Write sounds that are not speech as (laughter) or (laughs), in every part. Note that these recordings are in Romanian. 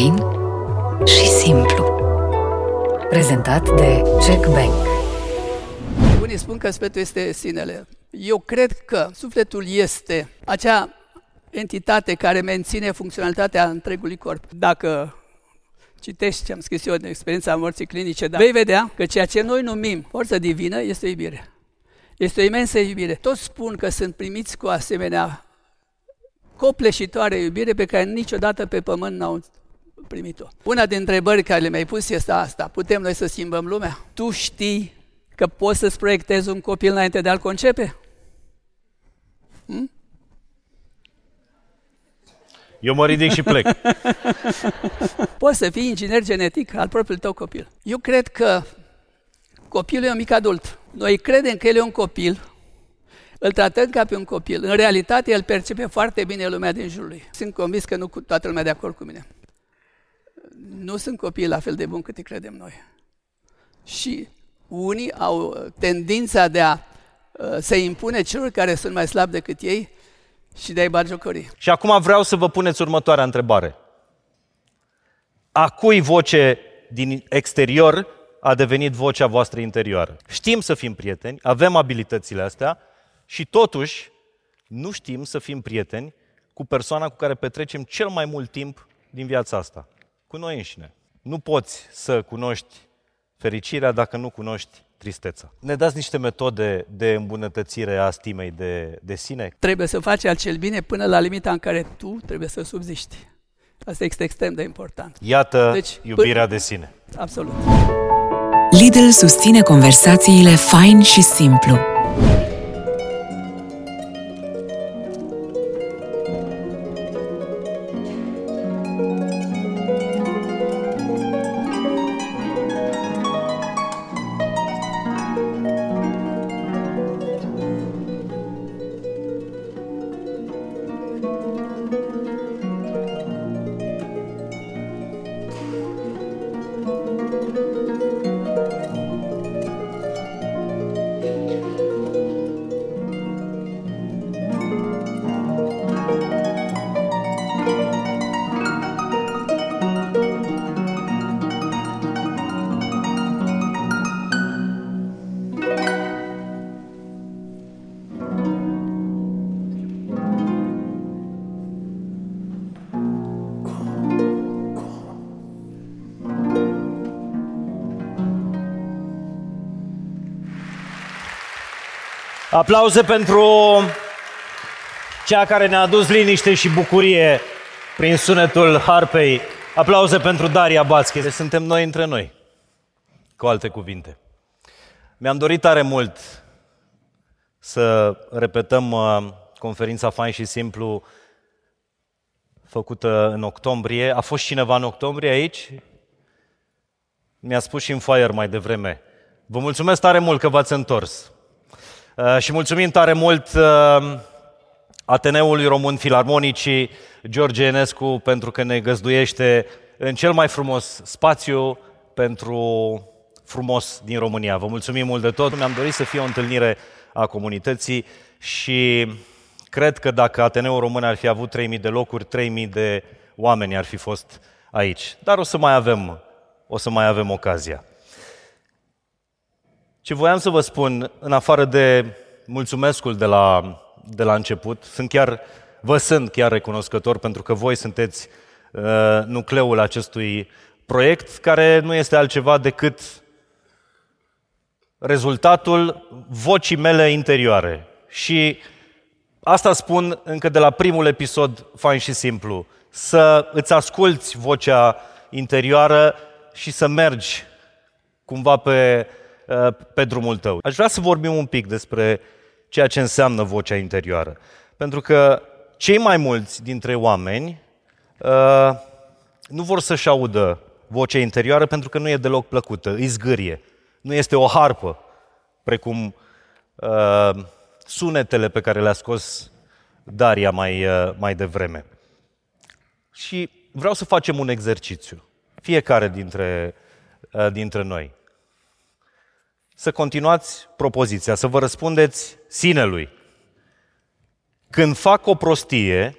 fain și simplu. Prezentat de Check Bank. Unii spun că sufletul este sinele. Eu cred că sufletul este acea entitate care menține funcționalitatea întregului corp. Dacă citești ce am scris eu în experiența morții clinice, dar vei vedea că ceea ce noi numim forță divină este iubire. Este o imensă iubire. Toți spun că sunt primiți cu asemenea copleșitoare iubire pe care niciodată pe pământ n-au primit-o. Una dintre întrebări care le-ai pus este asta. Putem noi să schimbăm lumea? Tu știi că poți să-ți proiectezi un copil înainte de a-l concepe? Hm? Eu mă ridic și plec. (laughs) Poți să fii inginer genetic al propriului tău copil. Eu cred că copilul e un mic adult. Noi credem că el e un copil, îl tratăm ca pe un copil. În realitate, el percepe foarte bine lumea din jurul lui. Sunt convins că nu cu toată lumea de acord cu mine. Nu sunt copii la fel de buni cât îi credem noi. Și unii au tendința de a uh, se impune celor care sunt mai slabi decât ei și de a-i bagiocori. Și acum vreau să vă puneți următoarea întrebare. A cui voce din exterior a devenit vocea voastră interioară? Știm să fim prieteni, avem abilitățile astea și totuși nu știm să fim prieteni cu persoana cu care petrecem cel mai mult timp din viața asta, cu noi înșine. Nu poți să cunoști fericirea dacă nu cunoști tristețea. Ne dați niște metode de îmbunătățire a stimei de, de sine? Trebuie să faci al cel bine până la limita în care tu trebuie să subziști. Asta este extrem de important. Iată deci, iubirea de sine. Absolut. Lidl susține conversațiile fain și simplu. Aplauze pentru cea care ne-a adus liniște și bucurie prin sunetul harpei. Aplauze pentru Daria Bațche. Suntem noi între noi, cu alte cuvinte. Mi-am dorit tare mult să repetăm uh, conferința Fain și Simplu făcută în octombrie. A fost cineva în octombrie aici? Mi-a spus și în foaie mai devreme. Vă mulțumesc tare mult că v-ați întors. Uh, și mulțumim tare mult uh, Ateneului Român Filarmonicii, George Enescu, pentru că ne găzduiește în cel mai frumos spațiu pentru frumos din România. Vă mulțumim mult de tot. Mi-am dorit să fie o întâlnire a comunității și cred că dacă Ateneul Român ar fi avut 3000 de locuri, 3000 de oameni ar fi fost aici. Dar o să mai avem, o să mai avem ocazia. Ce voiam să vă spun, în afară de mulțumescul de la, de la început, sunt chiar, vă sunt chiar recunoscător pentru că voi sunteți uh, nucleul acestui proiect, care nu este altceva decât rezultatul vocii mele interioare. Și asta spun încă de la primul episod, fain și simplu, să îți asculți vocea interioară și să mergi cumva pe Uh, pe drumul tău. Aș vrea să vorbim un pic despre ceea ce înseamnă vocea interioară. Pentru că cei mai mulți dintre oameni uh, nu vor să-și audă vocea interioară pentru că nu e deloc plăcută, îi zgârie. Nu este o harpă, precum uh, sunetele pe care le-a scos Daria mai, uh, mai devreme. Și vreau să facem un exercițiu, fiecare dintre, uh, dintre noi să continuați propoziția, să vă răspundeți sinelui. Când fac o prostie,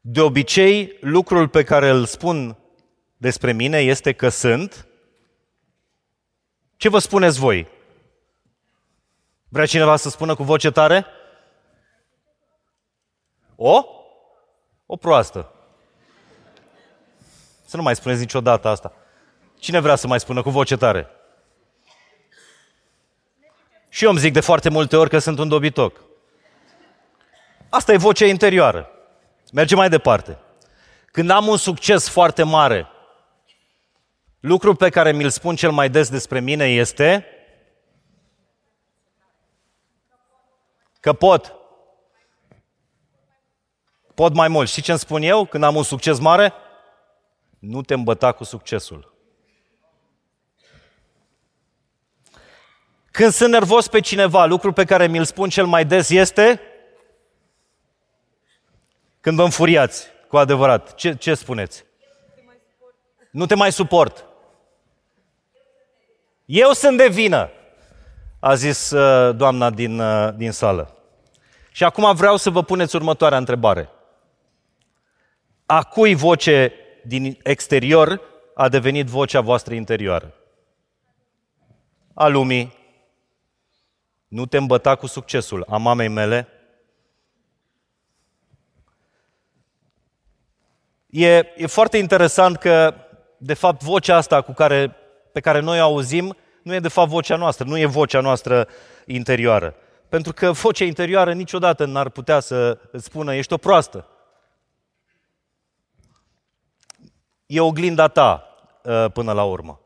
De obicei, lucrul pe care îl spun despre mine este că sunt. Ce vă spuneți voi? Vrea cineva să spună cu voce tare? O? O proastă. Să nu mai spuneți niciodată asta. Cine vrea să mai spună cu voce tare? Și eu îmi zic de foarte multe ori că sunt un dobitoc. Asta e vocea interioară. Mergem mai departe. Când am un succes foarte mare, lucrul pe care mi-l spun cel mai des despre mine este că pot. Pot mai mult. Și ce îmi spun eu când am un succes mare? Nu te îmbăta cu succesul. Când sunt nervos pe cineva, lucrul pe care mi-l spun cel mai des este când vă înfuriați, cu adevărat. Ce, ce spuneți? Nu te mai suport. Eu sunt de vină, a zis uh, doamna din, uh, din sală. Și acum vreau să vă puneți următoarea întrebare. A cui voce din exterior a devenit vocea voastră interioară? A lumii. Nu te îmbăta cu succesul. A mamei mele. E, e foarte interesant că, de fapt, vocea asta cu care, pe care noi o auzim nu e, de fapt, vocea noastră, nu e vocea noastră interioară. Pentru că vocea interioară niciodată n-ar putea să îți spună ești o proastă. E oglinda ta ă, până la urmă.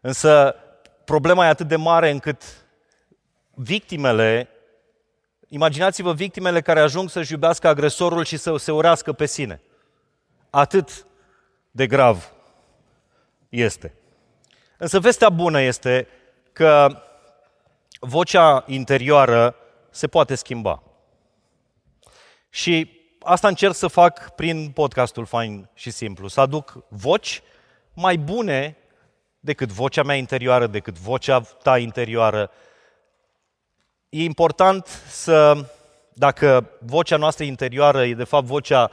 Însă problema e atât de mare încât victimele, imaginați-vă victimele care ajung să-și iubească agresorul și să se urească pe sine. Atât de grav este. Însă vestea bună este că vocea interioară se poate schimba. Și asta încerc să fac prin podcastul Fain și Simplu, să aduc voci mai bune decât vocea mea interioară, decât vocea ta interioară. E important să, dacă vocea noastră interioară e de fapt vocea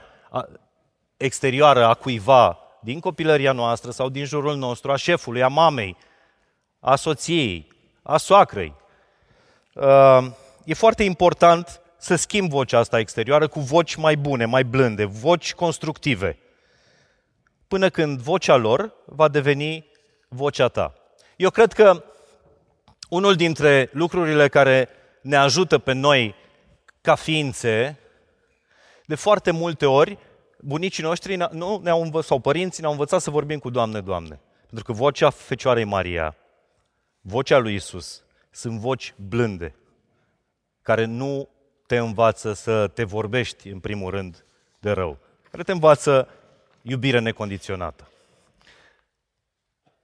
exterioară a cuiva din copilăria noastră sau din jurul nostru, a șefului, a mamei, a soției, a soacrei, uh, e foarte important să schimb vocea asta exterioară cu voci mai bune, mai blânde, voci constructive, până când vocea lor va deveni vocea ta. Eu cred că unul dintre lucrurile care ne ajută pe noi ca ființe, de foarte multe ori, bunicii noștri nu ne-au învățat, sau părinții ne-au învățat să vorbim cu Doamne, Doamne. Pentru că vocea Fecioarei Maria, vocea lui Isus, sunt voci blânde, care nu te învață să te vorbești, în primul rând, de rău, care te învață iubire necondiționată.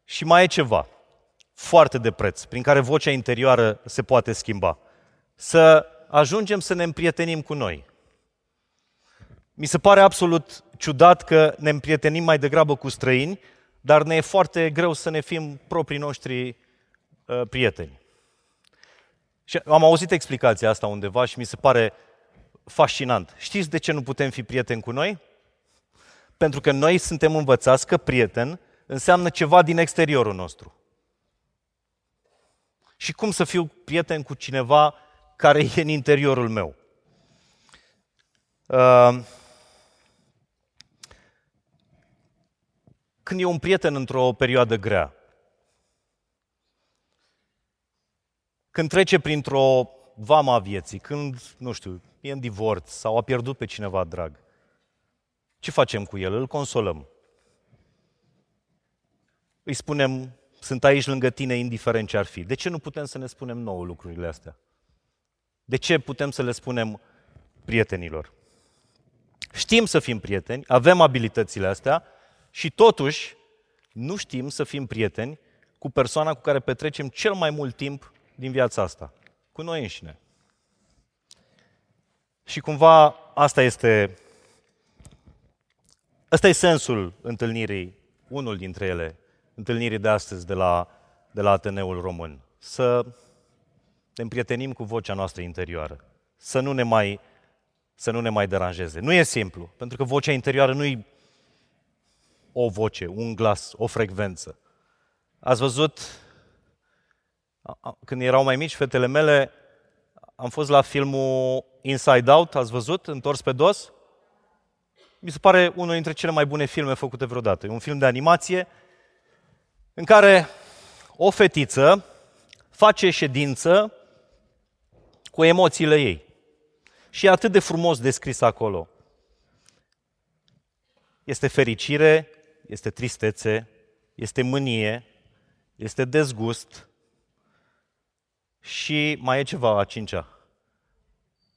Și mai e ceva foarte de preț, prin care vocea interioară se poate schimba. Să ajungem să ne împrietenim cu noi. Mi se pare absolut ciudat că ne împrietenim mai degrabă cu străini, dar ne e foarte greu să ne fim proprii noștri uh, prieteni. Și am auzit explicația asta undeva și mi se pare fascinant. Știți de ce nu putem fi prieteni cu noi? Pentru că noi suntem învățați că prieten înseamnă ceva din exteriorul nostru. Și cum să fiu prieten cu cineva care e în interiorul meu? Uh, când e un prieten într-o perioadă grea, când trece printr-o vama a vieții, când, nu știu, e în divorț sau a pierdut pe cineva drag, ce facem cu el? Îl consolăm. Îi spunem, sunt aici lângă tine, indiferent ce ar fi. De ce nu putem să ne spunem nouă lucrurile astea? De ce putem să le spunem prietenilor? Știm să fim prieteni, avem abilitățile astea și totuși nu știm să fim prieteni cu persoana cu care petrecem cel mai mult timp din viața asta, cu noi înșine. Și cumva asta este, asta e sensul întâlnirii, unul dintre ele, întâlnirii de astăzi de la, de la Ateneul Român. Să ne împrietenim cu vocea noastră interioară, să nu ne mai să nu ne mai deranjeze. Nu e simplu, pentru că vocea interioară nu e o voce, un glas, o frecvență. Ați văzut, când erau mai mici, fetele mele, am fost la filmul Inside Out, ați văzut, întors pe dos? Mi se pare unul dintre cele mai bune filme făcute vreodată. E un film de animație în care o fetiță face ședință cu emoțiile ei. Și e atât de frumos descris acolo. Este fericire, este tristețe, este mânie, este dezgust și mai e ceva a cincea.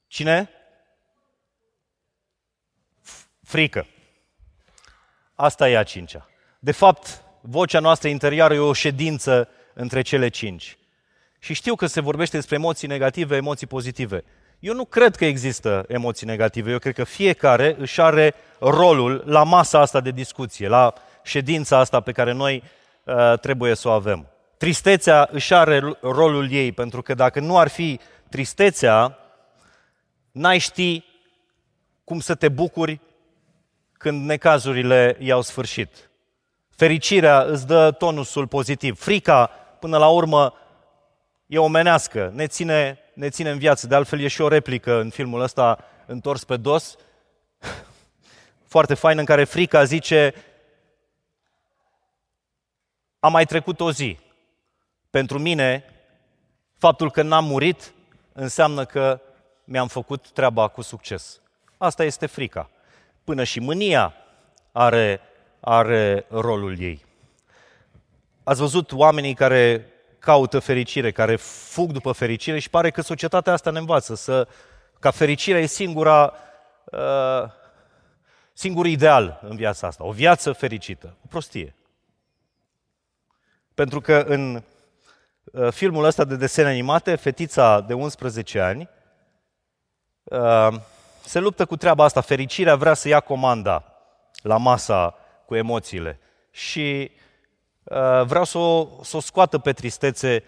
Cine? Frică. Asta e a cincea. De fapt, vocea noastră interioară e o ședință între cele cinci. Și știu că se vorbește despre emoții negative, emoții pozitive. Eu nu cred că există emoții negative. Eu cred că fiecare își are rolul la masa asta de discuție, la ședința asta pe care noi uh, trebuie să o avem. Tristețea își are rolul ei, pentru că dacă nu ar fi tristețea, n-ai ști cum să te bucuri când necazurile i-au sfârșit. Fericirea îți dă tonusul pozitiv. Frica, până la urmă, e omenească, ne ține, ne ține în viață. De altfel, e și o replică în filmul ăsta, întors pe dos, (laughs) foarte fain, în care frica zice a mai trecut o zi. Pentru mine, faptul că n-am murit înseamnă că mi-am făcut treaba cu succes. Asta este frica. Până și mânia are, are rolul ei. Ați văzut oamenii care caută fericire, care fug după fericire și pare că societatea asta ne învață să, ca fericirea e singura, uh, singur ideal în viața asta. O viață fericită. O prostie. Pentru că în uh, filmul ăsta de desene animate, fetița de 11 ani uh, se luptă cu treaba asta. Fericirea vrea să ia comanda la masa cu emoțiile. Și uh, vreau să o, să o scoată pe tristețe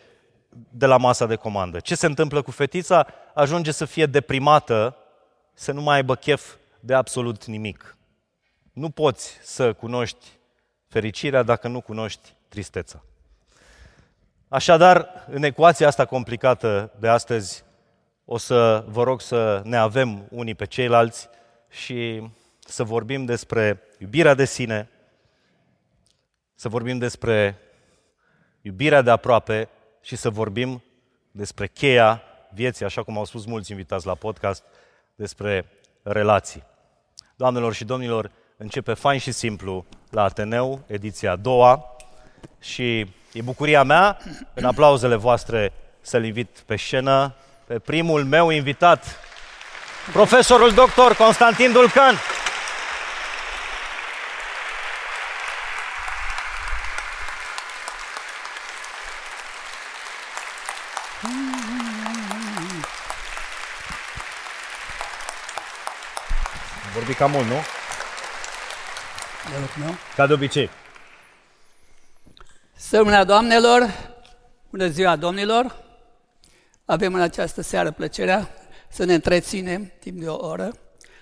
de la masa de comandă. Ce se întâmplă cu fetița? Ajunge să fie deprimată, să nu mai aibă chef de absolut nimic. Nu poți să cunoști fericirea dacă nu cunoști tristețea. Așadar, în ecuația asta complicată de astăzi, o să vă rog să ne avem unii pe ceilalți și să vorbim despre iubirea de sine, să vorbim despre iubirea de aproape și să vorbim despre cheia vieții, așa cum au spus mulți invitați la podcast, despre relații. Doamnelor și domnilor, începe fain și simplu la Ateneu, ediția a doua și E bucuria mea, în aplauzele voastre, să-l invit pe scenă pe primul meu invitat, profesorul doctor Constantin Dulcan. Vorbi cam mult, nu? Ca de obicei. Sămâna doamnelor, bună ziua domnilor! Avem în această seară plăcerea să ne întreținem timp de o oră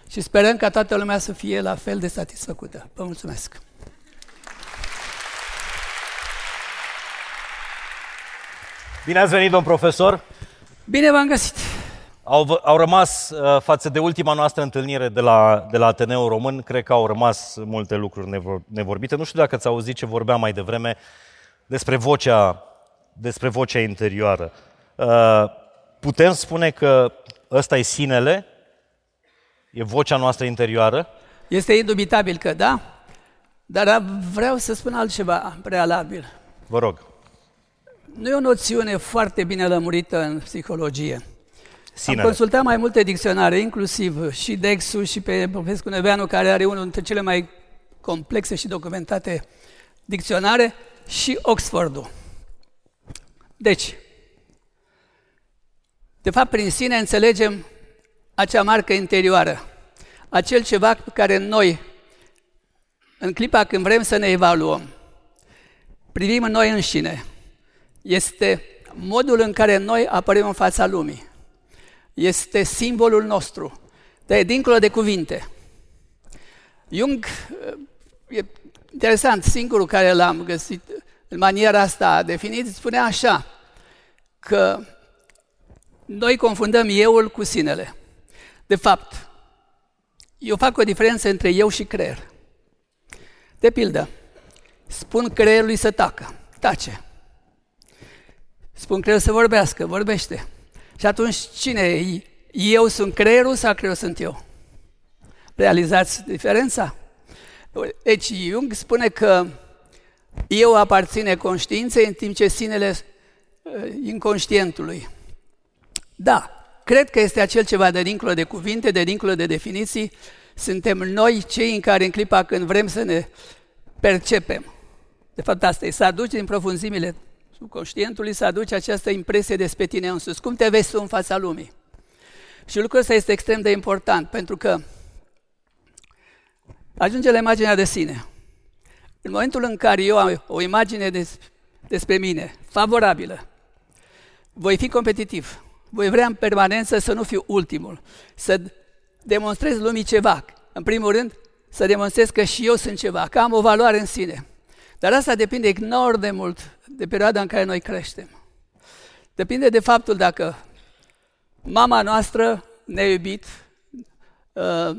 și sperăm ca toată lumea să fie la fel de satisfăcută. Vă mulțumesc! Bine ați venit, domn profesor! Bine v-am găsit! Au, au rămas, uh, față de ultima noastră întâlnire de la, de la Ateneu Român, cred că au rămas multe lucruri nevorbite. Nu știu dacă ați auzit ce vorbeam mai devreme despre vocea, despre vocea interioară. Uh, putem spune că ăsta e sinele? E vocea noastră interioară? Este indubitabil că da, dar vreau să spun altceva prealabil. Vă rog. Nu e o noțiune foarte bine lămurită în psihologie. Sinele. Am consultat mai multe dicționare, inclusiv și Dexul și pe Popescu Neveanu, care are unul dintre cele mai complexe și documentate dicționare, și Oxfordul. Deci, de fapt, prin sine înțelegem acea marcă interioară, acel ceva pe care noi, în clipa când vrem să ne evaluăm, privim în noi înșine. Este modul în care noi apărăm în fața lumii. Este simbolul nostru. dar e dincolo de cuvinte. Jung, e interesant, singurul care l-am găsit în maniera asta definit, spunea așa, că noi confundăm euul cu sinele. De fapt, eu fac o diferență între eu și creier. De pildă, spun creierului să tacă, tace. Spun creierul să vorbească, vorbește. Și atunci cine e? Eu sunt creierul sau creierul sunt eu? Realizați diferența? Deci Jung spune că eu aparține conștiinței în timp ce sinele uh, inconștientului. Da, cred că este acel ceva de dincolo de cuvinte, de dincolo de definiții. Suntem noi cei în care în clipa când vrem să ne percepem. De fapt asta e, să aduci din profunzimile subconștientului, să aduci această impresie despre tine însuți. Cum te vezi tu în fața lumii? Și lucrul ăsta este extrem de important, pentru că ajunge la imaginea de sine. În momentul în care eu am o imagine des, despre mine favorabilă, voi fi competitiv. Voi vrea în permanență să nu fiu ultimul, să demonstrez lumii ceva. În primul rând, să demonstrez că și eu sunt ceva, că am o valoare în sine. Dar asta depinde enorm de mult de perioada în care noi creștem. Depinde de faptul dacă mama noastră ne-a iubit. Uh,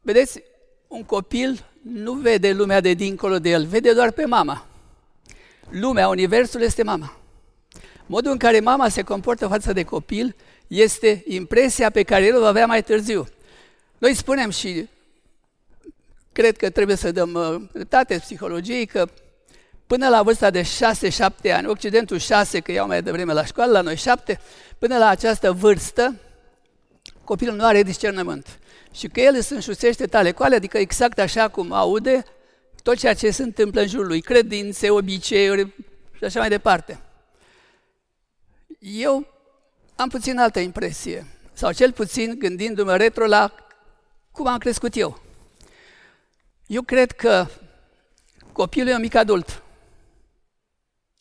vedeți, un copil nu vede lumea de dincolo de el, vede doar pe mama. Lumea, universul este mama. Modul în care mama se comportă față de copil este impresia pe care el o va avea mai târziu. Noi spunem și cred că trebuie să dăm uh, dreptate psihologiei că până la vârsta de 6-7 ani, Occidentul 6, că iau mai devreme la școală, la noi 7, până la această vârstă, copilul nu are discernământ. Și că el îți înșuțește tale coale, adică exact așa cum aude tot ceea ce se întâmplă în jurul lui, credințe, obiceiuri și așa mai departe. Eu am puțin altă impresie, sau cel puțin gândindu-mă retro la cum am crescut eu. Eu cred că copilul e un mic adult.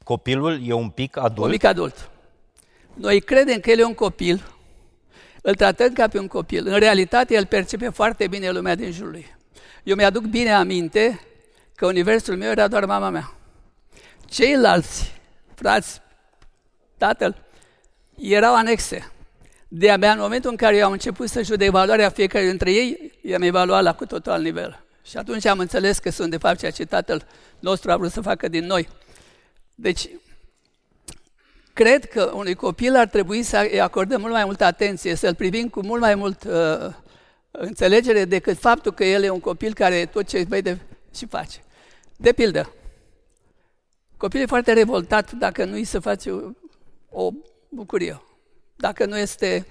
Copilul e un pic adult? Un mic adult. Noi credem că el e un copil, îl tratăm ca pe un copil. În realitate, el percepe foarte bine lumea din jurul lui. Eu mi-aduc bine aminte că universul meu era doar mama mea. Ceilalți frați, tatăl, erau anexe. De-abia în momentul în care eu am început să judec valoarea fiecare dintre ei, i-am evaluat la cu totul alt nivel. Și atunci am înțeles că sunt de fapt ceea ce Tatăl nostru a vrut să facă din noi. Deci, cred că unui copil ar trebui să îi acordăm mult mai multă atenție, să-l privim cu mult mai mult uh, înțelegere decât faptul că el e un copil care tot ce vede și face. De pildă, copilul e foarte revoltat dacă nu îi se face o, o bucurie, dacă nu este,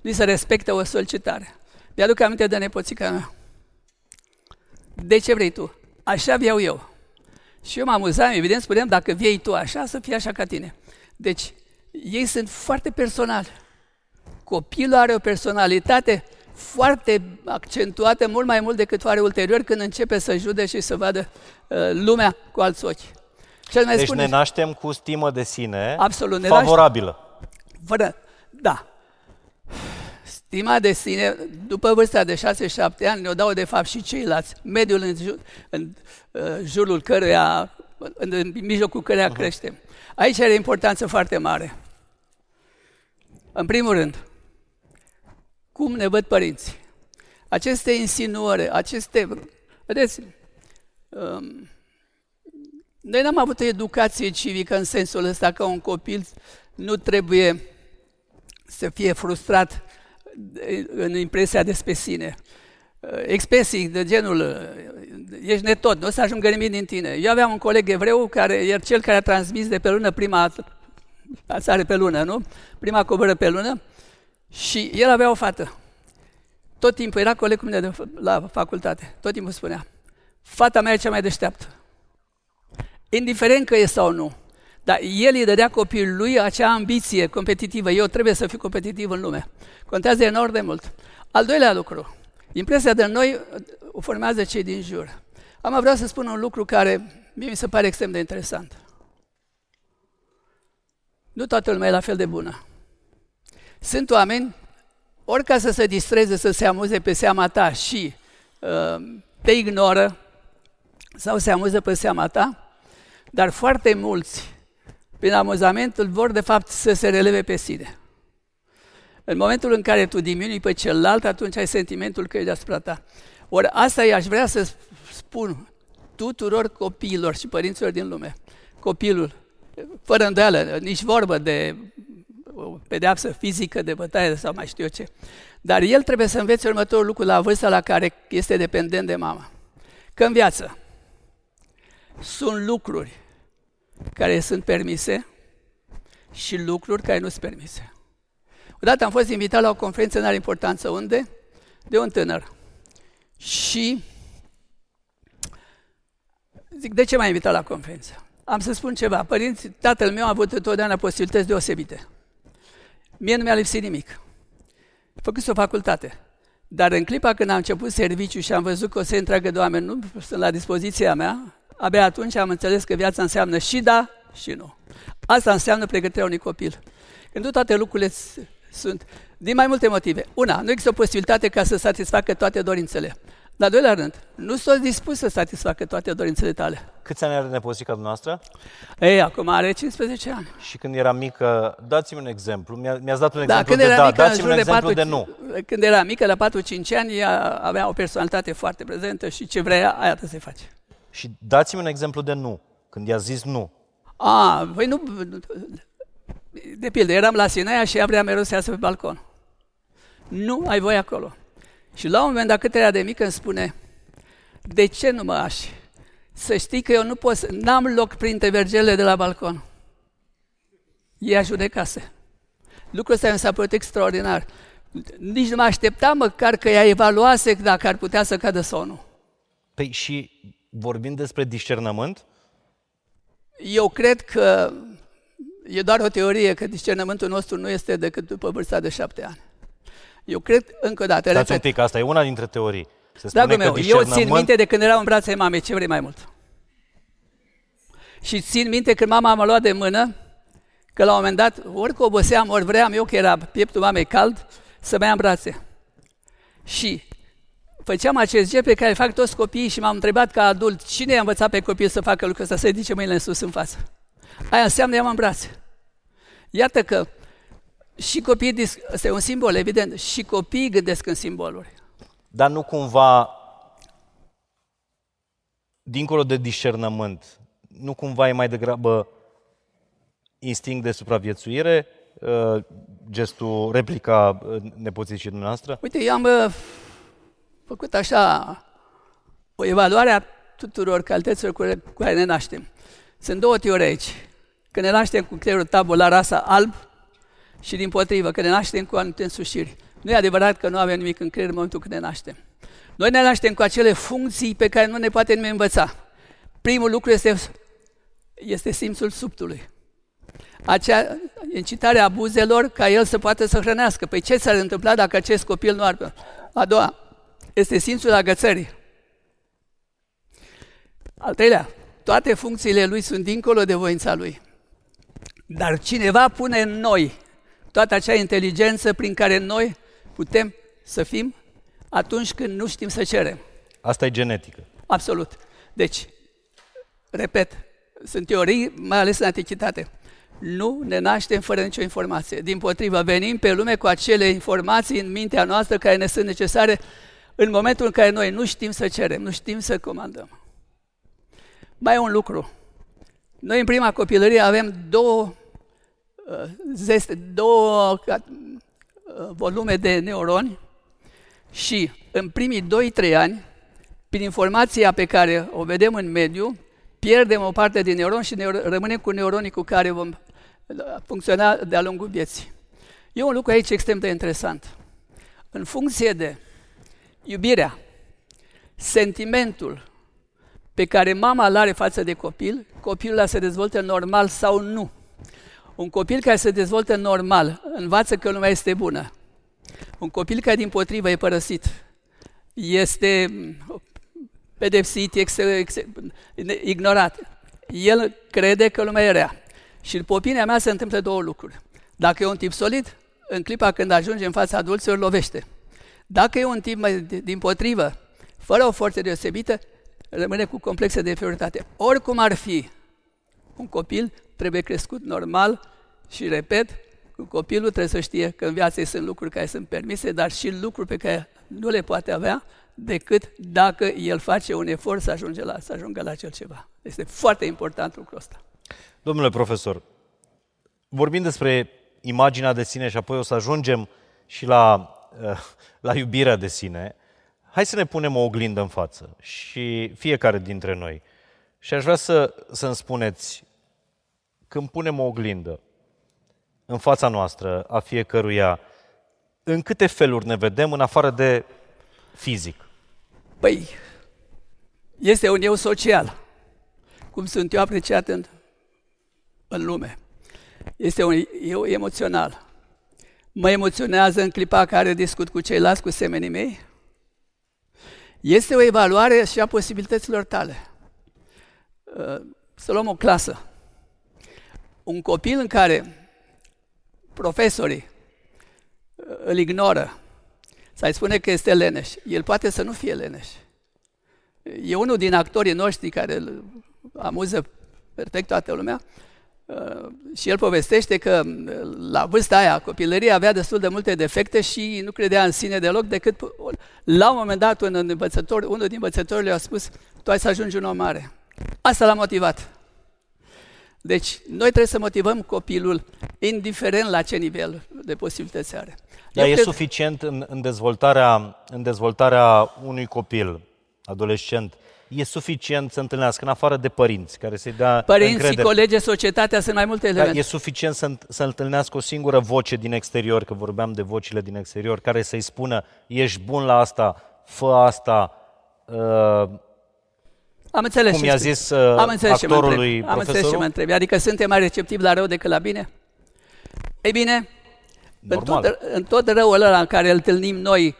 nu se respectă o solicitare. Mi-aduc aminte de nepoțica mea. De ce vrei tu? Așa vreau eu. Și eu mă amuzam, evident, spuneam, dacă viei tu așa, să fie așa ca tine. Deci, ei sunt foarte personali. Copilul are o personalitate foarte accentuată, mult mai mult decât are ulterior când începe să jude și să vadă uh, lumea cu alți ochi. Cel mai deci spune, ne naștem cu stimă de sine absolut, ne favorabilă. Naștem, fără, da. Stima de sine, după vârsta de 6-7 ani, ne-o dau de fapt și ceilalți. Mediul în, jur, în uh, jurul căruia, în, în mijlocul căruia uh-huh. creștem. Aici are importanță foarte mare. În primul rând, cum ne văd părinții? Aceste insinuări, aceste... Vedeți, um, noi n-am avut o educație civică în sensul ăsta că un copil nu trebuie să fie frustrat în impresia despre sine. Expresii de genul, ești netot, nu o să ajungă nimic din tine. Eu aveam un coleg evreu, care e cel care a transmis de pe lună prima sare pe lună, nu? Prima coboră pe lună și el avea o fată. Tot timpul era coleg cu mine de, la facultate. Tot timpul spunea, fata mea e cea mai deșteaptă. Indiferent că e sau nu. Dar el îi dădea copilului acea ambiție competitivă. Eu trebuie să fiu competitiv în lume. Contează enorm de mult. Al doilea lucru. Impresia de noi o formează cei din jur. Am vrea să spun un lucru care mie mi se pare extrem de interesant. Nu toată lumea e la fel de bună. Sunt oameni ori ca să se distreze, să se amuze pe seama ta și uh, te ignoră sau se amuză pe seama ta, dar foarte mulți, prin amuzamentul, vor de fapt să se releve pe sine. În momentul în care tu diminui pe celălalt, atunci ai sentimentul că e deasupra ta. Ori asta i-aș vrea să spun tuturor copiilor și părinților din lume. Copilul, fără îndoială, nici vorbă de o pedeapsă fizică, de bătaie sau mai știu eu ce. Dar el trebuie să învețe următorul lucru la vârsta la care este dependent de mama. Că în viață sunt lucruri care sunt permise și lucruri care nu sunt permise. Odată am fost invitat la o conferință în are importanță unde? De un tânăr. Și zic, de ce m-ai invitat la conferință? Am să spun ceva. Părinți, tatăl meu a avut întotdeauna posibilități deosebite. Mie nu mi-a lipsit nimic. Făcut o facultate. Dar în clipa când am început serviciu și am văzut că o să întreagă de oameni nu sunt la dispoziția mea, abia atunci am înțeles că viața înseamnă și da și nu. Asta înseamnă pregătirea unui copil. Când nu toate lucrurile sunt din mai multe motive. Una, nu există o posibilitate ca să satisfacă toate dorințele. La doilea rând, nu sunt dispus să satisfacă toate dorințele tale. Câți ani are nepoțica dumneavoastră? Ei, acum are 15 ani. Și când era mică, dați-mi un exemplu. Mi-a, mi-ați dat un da, exemplu când de da, dați-mi un exemplu de, 4, de nu. Când era mică, la 4-5 ani, ea avea o personalitate foarte prezentă și ce vrea, aia să se face. Și dați-mi un exemplu de nu, când i-a zis nu. A, păi nu... De pildă, eram la Sinaia și ea vrea mereu să iasă pe balcon. Nu ai voie acolo. Și la un moment dat, cât era de mică, îmi spune, de ce nu mă aș? Să știi că eu nu pot să, n-am loc printre vergele de la balcon. Ea judecase. Lucrul ăsta mi s-a părut extraordinar. Nici nu mă așteptam măcar că ea evaluase dacă ar putea să cadă sau nu. Păi și vorbim despre discernământ? Eu cred că e doar o teorie că discernământul nostru nu este decât după vârsta de șapte ani. Eu cred, încă o dată, Stați repet. un pic, asta e una dintre teorii. Se spune Dragul meu, că eu țin minte de când eram în brațe mamei, ce vrei mai mult? Și țin minte când mama m-a luat de mână, că la un moment dat, ori că oboseam, ori vreau eu, că era pieptul mamei cald, să mă ia în brațe. Și făceam acest gest pe care fac toți copiii și m-am întrebat ca adult, cine i-a învățat pe copil să facă lucrul ăsta, să ridice mâinile în sus în față. Aia înseamnă ia în brațe. Iată că și copiii, ăsta e un simbol, evident, și copiii gândesc în simboluri. Dar nu cumva, dincolo de discernământ, nu cumva e mai degrabă instinct de supraviețuire, uh, gestul, replica uh, nepoții și dumneavoastră? Uite, eu am uh, făcut așa o evaluare a tuturor calităților cu care ne naștem. Sunt două teorii aici. Când ne naștem cu creierul tabular rasa alb, și din potrivă, că ne naștem cu anumite însușiri. Nu e adevărat că nu avem nimic în creier în momentul când ne naștem. Noi ne naștem cu acele funcții pe care nu ne poate nimeni învăța. Primul lucru este, este simțul subtului. Acea incitare a buzelor ca el să poată să hrănească. Păi ce s-ar întâmpla dacă acest copil nu ar... A doua, este simțul agățării. Al treilea, toate funcțiile lui sunt dincolo de voința lui. Dar cineva pune în noi toată acea inteligență prin care noi putem să fim atunci când nu știm să cerem. Asta e genetică. Absolut. Deci, repet, sunt teorii, mai ales în antichitate. Nu ne naștem fără nicio informație. Din potrivă, venim pe lume cu acele informații în mintea noastră care ne sunt necesare în momentul în care noi nu știm să cerem, nu știm să comandăm. Mai e un lucru. Noi în prima copilărie avem două zeste, două uh, volume de neuroni și în primii 2-3 ani, prin informația pe care o vedem în mediu, pierdem o parte din neuroni și ne rămânem cu neuronii cu care vom uh, funcționa de-a lungul vieții. E un lucru aici extrem de interesant. În funcție de iubirea, sentimentul pe care mama îl are față de copil, copilul se dezvoltă normal sau nu. Un copil care se dezvoltă normal, învață că lumea este bună. Un copil care din potrivă e părăsit, este pedepsit, ex, ex, ignorat. El crede că lumea e rea. Și după opinia mea se întâmplă două lucruri. Dacă e un tip solid, în clipa când ajunge în fața adulților, lovește. Dacă e un tip mai din potrivă, fără o forță deosebită, rămâne cu complexe de inferioritate. Oricum ar fi, un copil trebuie crescut normal și, repet, copilul trebuie să știe că în viață sunt lucruri care sunt permise, dar și lucruri pe care nu le poate avea decât dacă el face un efort să, ajunge la, să ajungă la acel ceva. Este foarte important lucrul ăsta. Domnule profesor, vorbim despre imaginea de sine și apoi o să ajungem și la, eh, la iubirea de sine. Hai să ne punem o oglindă în față și fiecare dintre noi. Și aș vrea să, să-mi spuneți, când punem o oglindă în fața noastră, a fiecăruia, în câte feluri ne vedem în afară de fizic? Păi, este un eu social, cum sunt eu apreciat în, în lume. Este un eu emoțional. Mă emoționează în clipa care discut cu ceilalți, cu semenii mei. Este o evaluare și a posibilităților tale. Uh, să luăm o clasă. Un copil în care profesorii uh, îl ignoră, să-i spune că este leneș, el poate să nu fie leneș. E unul din actorii noștri care îl amuză perfect toată lumea, Uh, și el povestește că uh, la vârsta aia, copilărie, avea destul de multe defecte și nu credea în sine deloc, decât la un moment dat un învățător, unul din învățătorii a spus, tu ai să ajungi un om mare. Asta l-a motivat. Deci, noi trebuie să motivăm copilul, indiferent la ce nivel de posibilități are. Dar Eu e cred... suficient în, în, dezvoltarea, în dezvoltarea unui copil, adolescent, e suficient să întâlnească, în afară de părinți, care să-i dea Părinții, încredere. colegi, societatea sunt mai multe elemente. Da, e suficient să, să întâlnească o singură voce din exterior, că vorbeam de vocile din exterior, care să-i spună, ești bun la asta, fă asta, uh, am înțeles cum i-a zis uh, Am înțeles actorului ce Am înțeles ce mă întrebi. Adică suntem mai receptivi la rău decât la bine? Ei bine, în tot, în tot răul ăla în care îl întâlnim noi,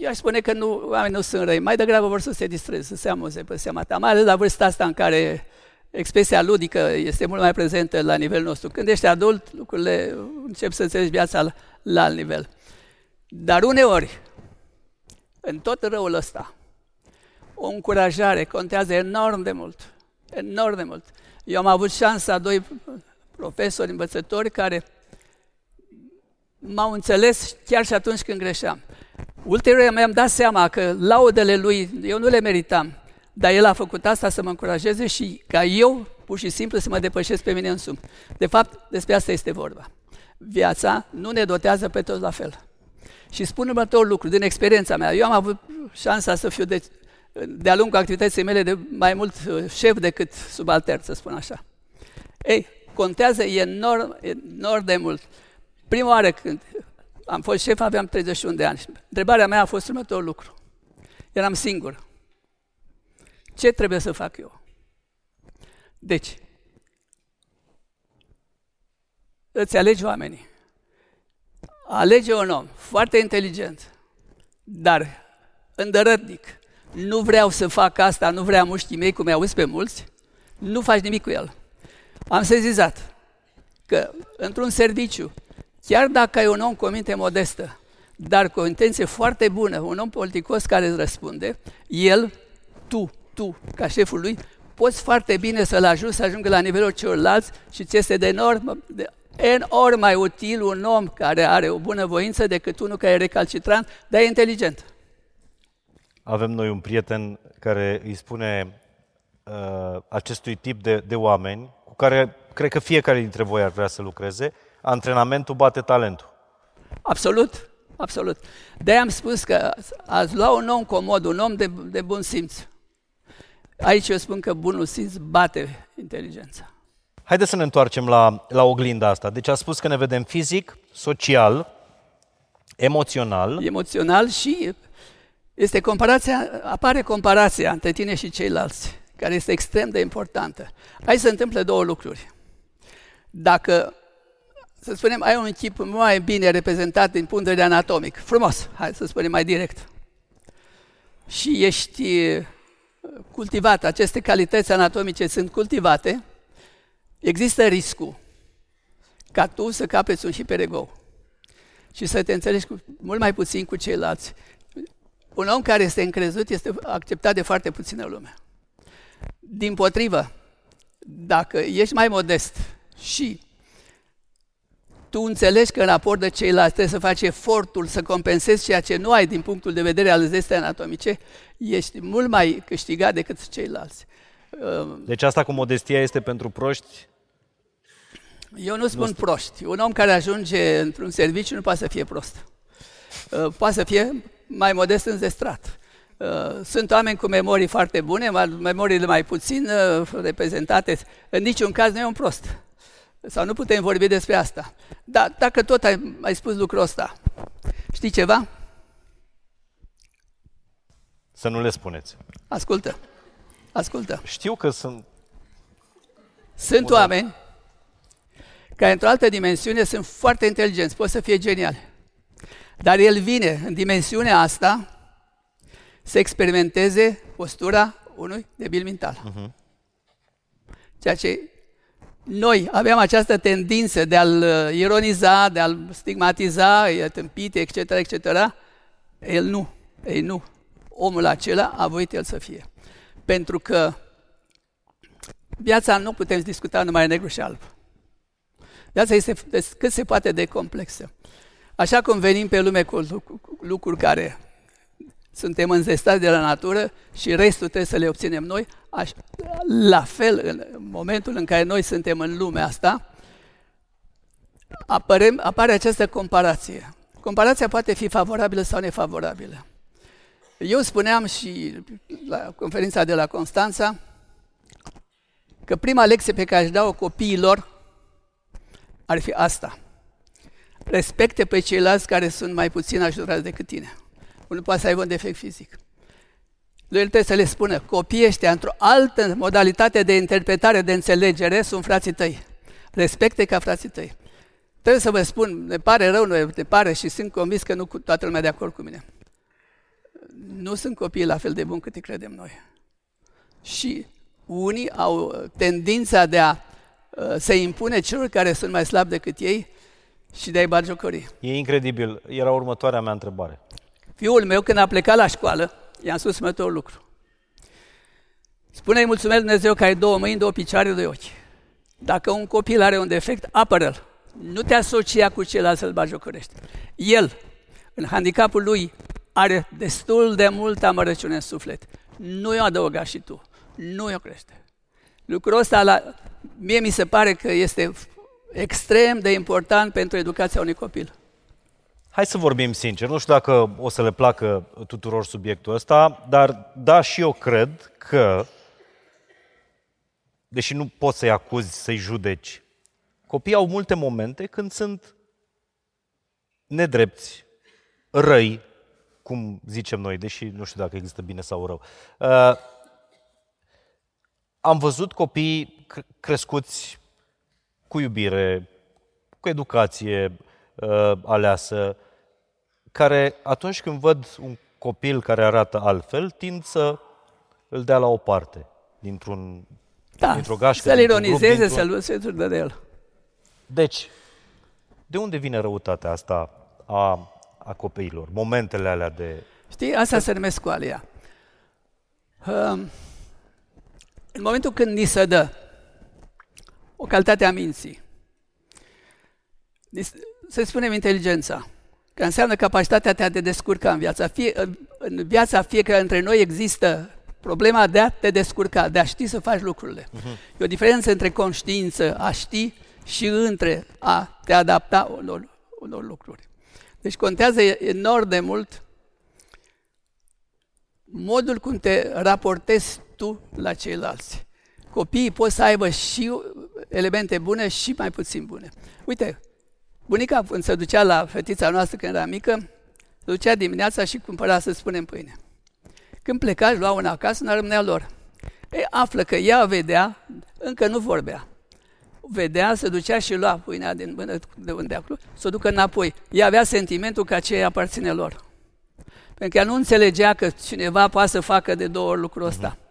eu aș spune că nu, oamenii nu sunt răi, mai degrabă vor să se distreze, să se amuze pe seama ta, mai ales la vârsta asta în care expresia ludică este mult mai prezentă la nivelul nostru. Când ești adult, lucrurile încep să înțelegi viața la, la alt nivel. Dar uneori, în tot răul ăsta, o încurajare contează enorm de mult. Enorm de mult. Eu am avut șansa doi profesori, învățători, care m-au înțeles chiar și atunci când greșeam. Ulterior mi-am dat seama că laudele lui eu nu le meritam, dar el a făcut asta să mă încurajeze și ca eu, pur și simplu, să mă depășesc pe mine însumi. De fapt, despre asta este vorba. Viața nu ne dotează pe toți la fel. Și spun următorul lucru, din experiența mea. Eu am avut șansa să fiu de, de-a lungul activității mele de mai mult uh, șef decât subaltern, să spun așa. Ei, contează enorm, enorm de mult. Prima oară când am fost șef, aveam 31 de ani. Întrebarea mea a fost următorul lucru. Eram singur. Ce trebuie să fac eu? Deci, îți alegi oamenii. Alege un om foarte inteligent, dar îndărătnic. Nu vreau să fac asta, nu vreau muștii mei, cum i-auzi pe mulți, nu faci nimic cu el. Am sezizat că într-un serviciu Chiar dacă ai un om cu o minte modestă, dar cu o intenție foarte bună, un om politicos care îți răspunde, el, tu, tu, ca șeful lui, poți foarte bine să-l ajuți să ajungă la nivelul celorlalți și ți este de enorm, de enorm mai util un om care are o bună voință decât unul care e recalcitrant, dar e inteligent. Avem noi un prieten care îi spune uh, acestui tip de, de oameni, cu care cred că fiecare dintre voi ar vrea să lucreze, antrenamentul bate talentul. Absolut, absolut. de am spus că ați lua un om comod, un om de, de bun simț. Aici eu spun că bunul simț bate inteligența. Haideți să ne întoarcem la, la oglinda asta. Deci a spus că ne vedem fizic, social, emoțional. Emoțional și este comparația, apare comparația între tine și ceilalți, care este extrem de importantă. Aici se întâmplă două lucruri. Dacă să spunem, ai un chip mai bine reprezentat din punct de vedere anatomic. Frumos, hai să spunem mai direct. Și ești uh, cultivat, aceste calități anatomice sunt cultivate, există riscul ca tu să capeți un hiperego și să te înțelegi cu, mult mai puțin cu ceilalți. Un om care este încrezut este acceptat de foarte puțină lume. Din potrivă, dacă ești mai modest și tu înțelegi că în raport de ceilalți trebuie să faci efortul să compensezi ceea ce nu ai din punctul de vedere al zestei anatomice, ești mult mai câștigat decât ceilalți. Deci asta cu modestia este pentru proști? Eu nu spun nu proști. Un om care ajunge într-un serviciu nu poate să fie prost. Uh, poate să fie mai modest înzestrat. Uh, sunt oameni cu memorii foarte bune, memoriile mai puțin uh, reprezentate. În niciun caz nu e un prost. Sau nu putem vorbi despre asta. Dar dacă tot ai, ai spus lucrul ăsta, știi ceva? Să nu le spuneți. Ascultă. Ascultă. Știu că sunt... Sunt Bună. oameni care într-o altă dimensiune sunt foarte inteligenți, pot să fie geniali. Dar el vine în dimensiunea asta să experimenteze postura unui debil mental. Uh-huh. Ceea ce noi aveam această tendință de a-l uh, ironiza, de a-l stigmatiza, e tâmpit, etc., etc., el nu, ei nu. Omul acela a voit el să fie. Pentru că viața nu putem discuta numai negru și alb. Viața este cât se poate de complexă. Așa cum venim pe lume cu lucruri care suntem înzestați de la natură și restul trebuie să le obținem noi, aș, la fel, în momentul în care noi suntem în lumea asta, apărem, apare această comparație. Comparația poate fi favorabilă sau nefavorabilă. Eu spuneam și la conferința de la Constanța că prima lecție pe care își dau copiilor ar fi asta. Respecte pe ceilalți care sunt mai puțin ajutați decât tine. Unul poate să aibă un defect fizic. Lui trebuie să le spună, copiii ăștia, într-o altă modalitate de interpretare, de înțelegere, sunt frații tăi. Respecte ca frații tăi. Trebuie să vă spun, ne pare rău, ne pare și sunt convins că nu cu toată lumea de acord cu mine. Nu sunt copii la fel de buni cât îi credem noi. Și unii au tendința de a uh, se impune celor care sunt mai slabi decât ei și de a-i bagiocori. E incredibil. Era următoarea mea întrebare. Fiul meu, când a plecat la școală, i-am spus următorul lucru. Spune-i mulțumesc Dumnezeu că ai două mâini, două picioare, doi ochi. Dacă un copil are un defect, apără-l. Nu te asocia cu celălalt să-l bagiocorești. El, în handicapul lui, are destul de multă amărăciune în suflet. Nu i-o adăuga și tu. Nu i-o crește. Lucrul ăsta, la, mie mi se pare că este extrem de important pentru educația unui copil. Hai să vorbim sincer, nu știu dacă o să le placă tuturor subiectul ăsta, dar da, și eu cred că, deși nu poți să-i acuzi, să-i judeci, copiii au multe momente când sunt nedrepți, răi, cum zicem noi, deși nu știu dacă există bine sau rău. Uh, am văzut copii crescuți cu iubire, cu educație uh, aleasă, care atunci când văd un copil care arată altfel, tind să îl dea la o parte, dintr-un, da, dintr-o gașcă. Să-l ironizeze, să-l se de el. Deci, de unde vine răutatea asta a, a copiilor? Momentele alea de... Știi, asta se numesc coalia. Um, în momentul când ni se dă o calitate a minții, să spunem inteligența, că înseamnă capacitatea de a te descurca în viața. Fie, în viața fiecare dintre noi există problema de a te descurca, de a ști să faci lucrurile. Uh-huh. E o diferență între conștiință, a ști, și între a te adapta unor, unor lucruri. Deci contează enorm de mult modul cum te raportezi tu la ceilalți. Copiii pot să aibă și elemente bune și mai puțin bune. Uite, Bunica, când se ducea la fetița noastră când era mică, se ducea dimineața și cumpăra să spunem pâine. Când pleca, își lua una acasă, nu rămânea lor. Ei, află că ea vedea, încă nu vorbea. Vedea, se ducea și lua pâinea din mână de unde acolo, să o ducă înapoi. Ea avea sentimentul că aceea aparține lor. Pentru că ea nu înțelegea că cineva poate să facă de două ori lucrul ăsta. Uh-huh.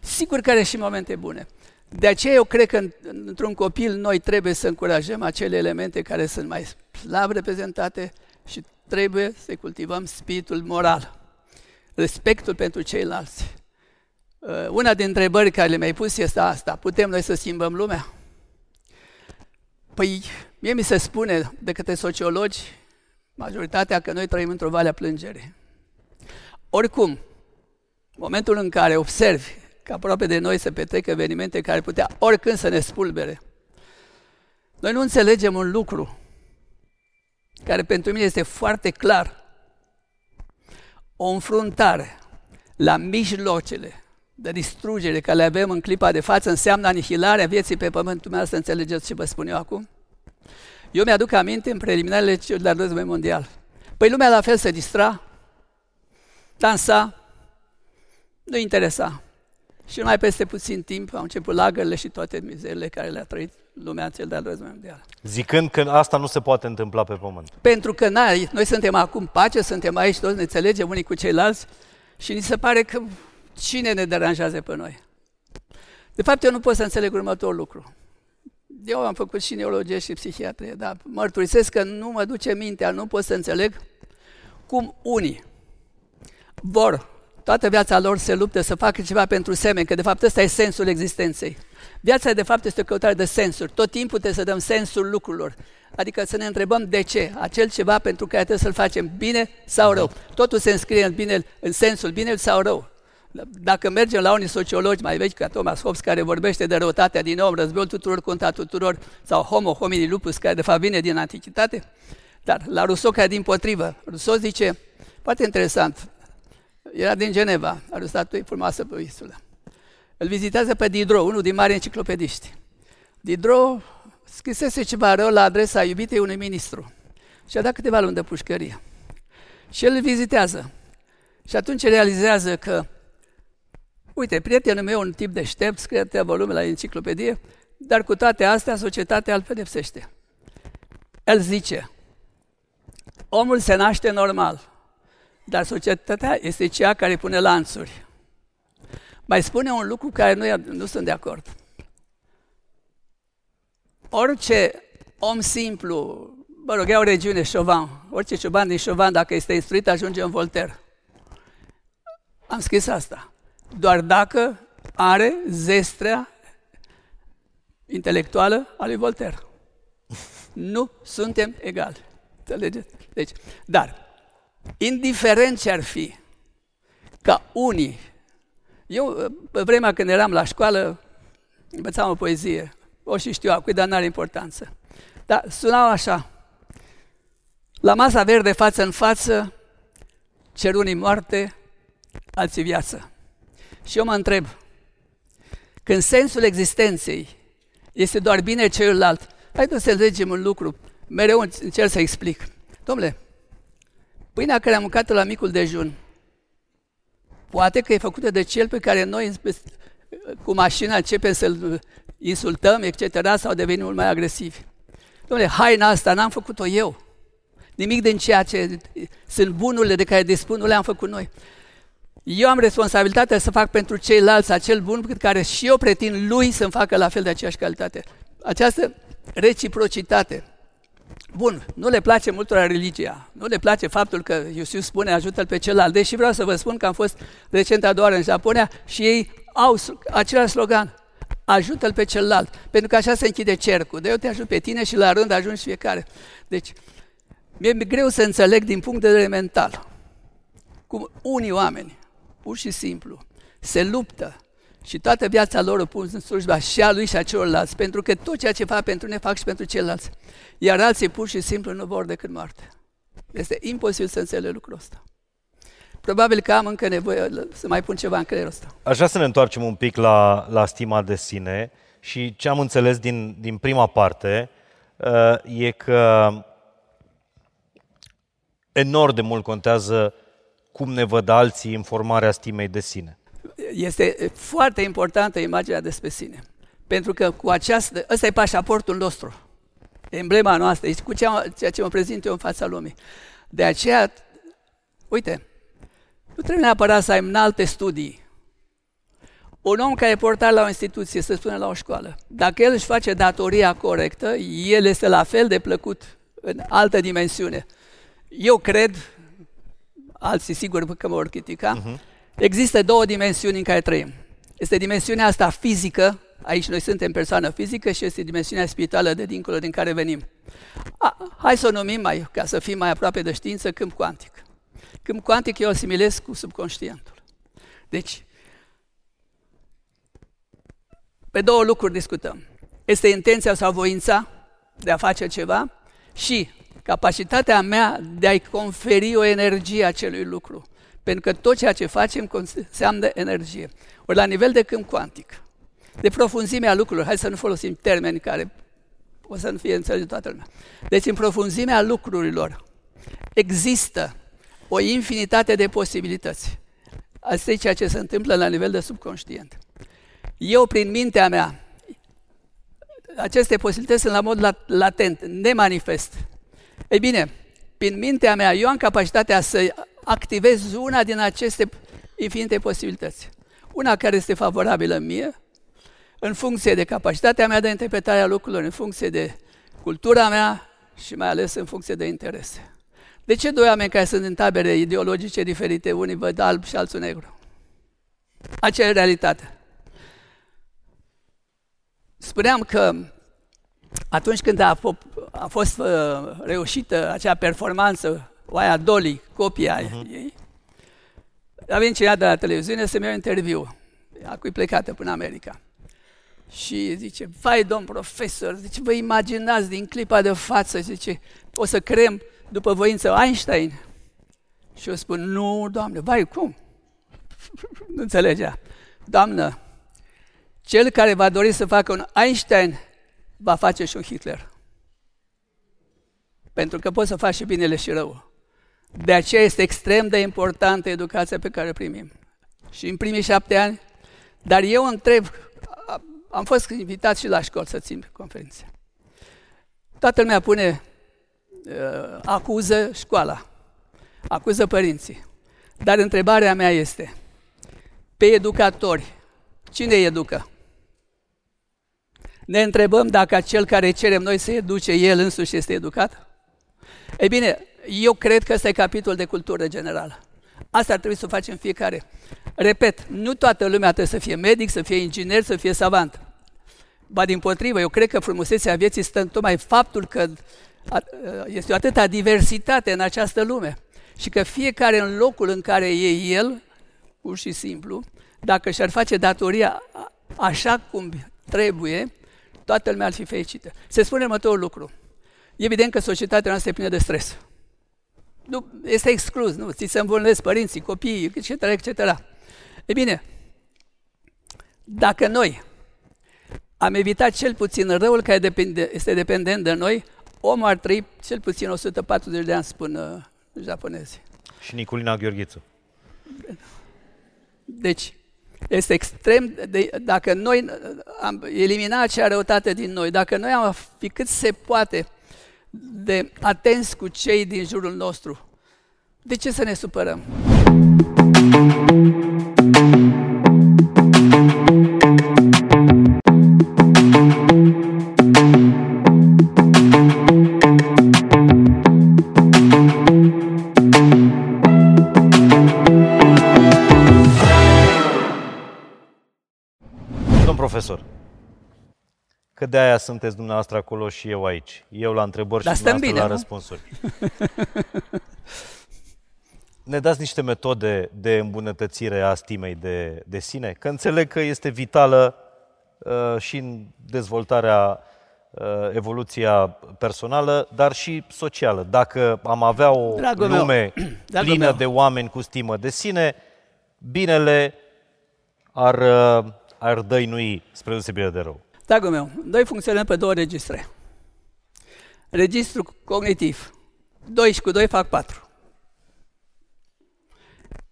Sigur că are și momente bune. De aceea eu cred că într-un copil noi trebuie să încurajăm acele elemente care sunt mai slab reprezentate și trebuie să cultivăm spiritul moral, respectul pentru ceilalți. Uh, una din întrebări care le-mi-ai pus este asta. Putem noi să schimbăm lumea? Păi, mie mi se spune de către sociologi, majoritatea, că noi trăim într-o vale a plângerii. Oricum, momentul în care observi că aproape de noi se petrec evenimente care putea oricând să ne spulbere, noi nu înțelegem un lucru care pentru mine este foarte clar. O înfruntare la mijlocele de distrugere care le avem în clipa de față înseamnă anihilarea vieții pe pământul meu, să înțelegeți ce vă spun eu acum? Eu mi-aduc aminte în preliminarele celor de-al război mondial. Păi lumea la fel se distra, dansa, nu interesa. Și numai peste puțin timp au început lagările și toate mizerile care le-a trăit lumea în cel de-al război mondial. Zicând că asta nu se poate întâmpla pe pământ. Pentru că na, noi suntem acum pace, suntem aici, toți ne înțelegem unii cu ceilalți și ni se pare că cine ne deranjează pe noi? De fapt, eu nu pot să înțeleg următorul lucru. Eu am făcut și neurologie și psihiatrie, dar mărturisesc că nu mă duce mintea, nu pot să înțeleg cum unii vor toată viața lor se luptă să facă ceva pentru semeni, că de fapt ăsta e sensul existenței. Viața de fapt este o căutare de sensuri. Tot timpul trebuie să dăm sensul lucrurilor. Adică să ne întrebăm de ce. Acel ceva pentru care trebuie să-l facem bine sau rău. Totul se înscrie în, bine, în sensul bine sau rău. Dacă mergem la unii sociologi mai vechi ca Thomas Hobbes, care vorbește de răutatea din om, războiul tuturor contra tuturor, sau homo homini lupus, care de fapt vine din antichitate, dar la Rousseau, care din potrivă, Rousseau zice, foarte interesant, era din Geneva, are o statuie frumoasă pe insulă. Îl vizitează pe Diderot, unul din mari enciclopediști. Diderot scrisese ceva rău la adresa iubitei unui ministru și a dat câteva luni de pușcărie. Și el îl vizitează. Și atunci realizează că, uite, prietenul meu, un tip deștept, scrie atâtea volume la enciclopedie, dar cu toate astea, societatea îl pedepsește. El zice, omul se naște normal, dar societatea este cea care pune lanțuri. Mai spune un lucru care nu, nu sunt de acord. Orice om simplu, mă rog, o regiune Chauvin, orice cioban din Chauvin, dacă este instruit, ajunge în Voltaire. Am scris asta. Doar dacă are zestrea intelectuală a lui Voltaire. Nu suntem egali. Înțelegeți? Deci, dar, indiferent ce ar fi, ca unii, eu, pe vremea când eram la școală, învățam o poezie, o și știu acum, dar nu are importanță. Dar sunau așa, la masa verde față în față, cer unii moarte, alții viață. Și eu mă întreb, când sensul existenței este doar bine celălalt, hai să înțelegem un lucru, mereu încerc să explic. Domnule, Pâinea care am mâncat la micul dejun, poate că e făcută de cel pe care noi cu mașina începem să-l insultăm, etc., sau devenim mult mai agresivi. Dom'le, haina asta n-am făcut-o eu. Nimic din ceea ce sunt bunurile de care dispun nu le-am făcut noi. Eu am responsabilitatea să fac pentru ceilalți acel bun pe care și eu pretind lui să-mi facă la fel de aceeași calitate. Această reciprocitate Bun, nu le place multora religia, nu le place faptul că Iusiu spune ajută-l pe celălalt, deși vreau să vă spun că am fost recent a doua în Japonia și ei au același slogan, ajută-l pe celălalt, pentru că așa se închide cercul, de eu te ajut pe tine și la rând ajungi fiecare. Deci, mi-e greu să înțeleg din punct de vedere mental cum unii oameni, pur și simplu, se luptă și toată viața lor o pun în slujba și a lui și a celorlalți, pentru că tot ceea ce fac pentru ne fac și pentru ceilalți. Iar alții pur și simplu nu vor decât moarte. Este imposibil să înțeleg lucrul ăsta. Probabil că am încă nevoie să mai pun ceva în creierul ăsta. Aș vrea să ne întoarcem un pic la, la stima de sine și ce am înțeles din, din prima parte uh, e că enorm de mult contează cum ne văd alții în formarea stimei de sine este foarte importantă imaginea despre sine. Pentru că cu această, ăsta e pașaportul nostru, emblema noastră, cu ceea, ceea ce mă prezint eu în fața lumii. De aceea, uite, nu trebuie neapărat să ai în alte studii. Un om care e portar la o instituție, să spunem la o școală, dacă el își face datoria corectă, el este la fel de plăcut în altă dimensiune. Eu cred, alții sigur că mă vor critica, uh-huh. Există două dimensiuni în care trăim. Este dimensiunea asta fizică, aici noi suntem persoană fizică și este dimensiunea spirituală de dincolo din care venim. A, hai să o numim mai, ca să fim mai aproape de știință, câmp cuantic. Câmp cuantic eu o similez cu subconștientul. Deci, pe două lucruri discutăm. Este intenția sau voința de a face ceva și capacitatea mea de a-i conferi o energie acelui lucru. Pentru că tot ceea ce facem înseamnă energie. Ori la nivel de câmp cuantic, de profunzimea lucrurilor, hai să nu folosim termeni care o să nu fie înțeles de toată lumea. Deci în profunzimea lucrurilor există o infinitate de posibilități. Asta e ceea ce se întâmplă la nivel de subconștient. Eu, prin mintea mea, aceste posibilități sunt la mod latent, nemanifest. Ei bine, prin mintea mea, eu am capacitatea să activez una din aceste infinite posibilități. Una care este favorabilă mie, în funcție de capacitatea mea de interpretare a lucrurilor, în funcție de cultura mea și mai ales în funcție de interese. De ce doi oameni care sunt în tabere ideologice diferite, unii văd alb și alții negru? Aceea e realitatea. Spuneam că atunci când a, a fost uh, reușită acea performanță, oaia Dolly, copia uh-huh. ei, a venit cineva de la televiziune să-mi ia un interviu. A cui plecată până America. Și zice, vai domn profesor, zice, vă imaginați din clipa de față, zice, o să creăm după voință Einstein? Și eu spun, nu, doamne, vai, cum? (laughs) nu înțelegea. Doamnă, cel care va dori să facă un Einstein, va face și un Hitler. Pentru că poți să faci și binele și rău. De aceea este extrem de importantă educația pe care o primim. Și în primii șapte ani, dar eu întreb, am fost invitat și la școală să țin conferințe. Toată lumea pune, uh, acuză școala, acuză părinții. Dar întrebarea mea este, pe educatori, cine îi educă? Ne întrebăm dacă acel care cerem noi să educe, el însuși este educat? Ei bine, eu cred că ăsta e capitol de cultură generală. Asta ar trebui să o facem fiecare. Repet, nu toată lumea trebuie să fie medic, să fie inginer, să fie savant. Ba din potrivă, eu cred că frumusețea vieții stă în tocmai faptul că este o atâta diversitate în această lume și că fiecare în locul în care e el, pur și simplu, dacă și-ar face datoria așa cum trebuie, toată lumea ar fi fericită. Se spune următorul lucru. Evident că societatea noastră e plină de stres. Nu, este exclus, nu, ți se îmbolnăvesc părinții, copiii, etc., etc. E bine, dacă noi am evitat cel puțin răul care depinde, este dependent de noi, omul ar trăi cel puțin 140 de ani, spun uh, japonezii. Și Niculina Gheorghiță. Deci, este extrem de, dacă noi am eliminat acea răutate din noi, dacă noi am fi cât se poate de atenți cu cei din jurul nostru, de ce să ne supărăm? Că de aia sunteți dumneavoastră acolo și eu aici. Eu la întrebări Dar și dumneavoastră bine, la nu? răspunsuri. (laughs) ne dați niște metode de îmbunătățire a stimei de, de sine? Că înțeleg că este vitală uh, și în dezvoltarea, uh, evoluția personală, dar și socială. Dacă am avea o Dragul lume (clears throat) meu. plină meu. de oameni cu stimă de sine, binele ar, uh, ar dăinui spre deosebire de rău. Dragul meu, noi funcționăm pe două registre. Registru cognitiv. 2 și cu 2 fac 4.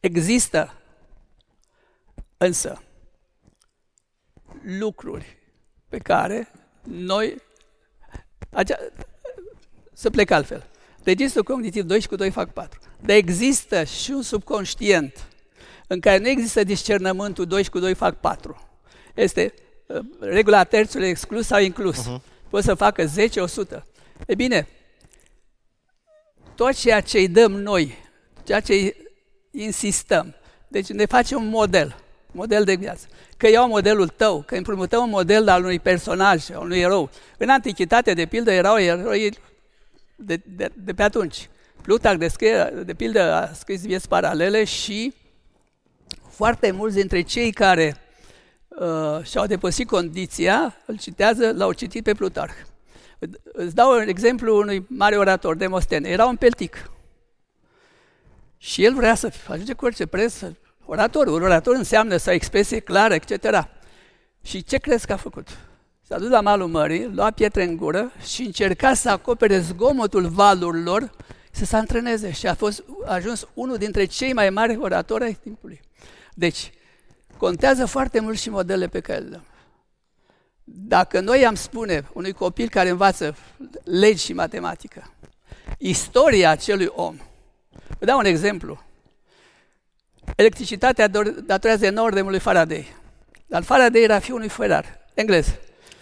Există însă lucruri pe care noi acea, să plec altfel. Registrul cognitiv 2 și cu 2 fac 4. Dar există și un subconștient în care nu există discernământul 2 cu 2 fac 4. Este uh, regula terțului exclus sau inclus. Uh-huh. Poți să facă 10, 100. E bine, tot ceea ce îi dăm noi, ceea ce insistăm, deci ne facem un model, model de viață. Că iau modelul tău, că împrumutăm un model al unui personaj, al unui erou. În antichitate, de pildă, erau eroi de, de, de pe atunci. Plutarh descrie, de pildă, a scris vieți paralele și foarte mulți dintre cei care uh, și-au depășit condiția, îl citează, l-au citit pe Plutarh. Îți dau un exemplu unui mare orator, Demostene. Era un peltic. Și el vrea să ajunge cu orice preț, orator. Un orator înseamnă să ai expresie clară, etc. Și ce crezi că a făcut? S-a dus la malul mării, lua pietre în gură și încerca să acopere zgomotul valurilor, să se antreneze și a, fost, a ajuns unul dintre cei mai mari oratori ai timpului. Deci, contează foarte mult și modelele pe care le dăm. Dacă noi am spune unui copil care învață legi și matematică, istoria acelui om, vă dau un exemplu. Electricitatea datorează enorm lui Faraday. Dar Faraday era fiul unui ferar, englez.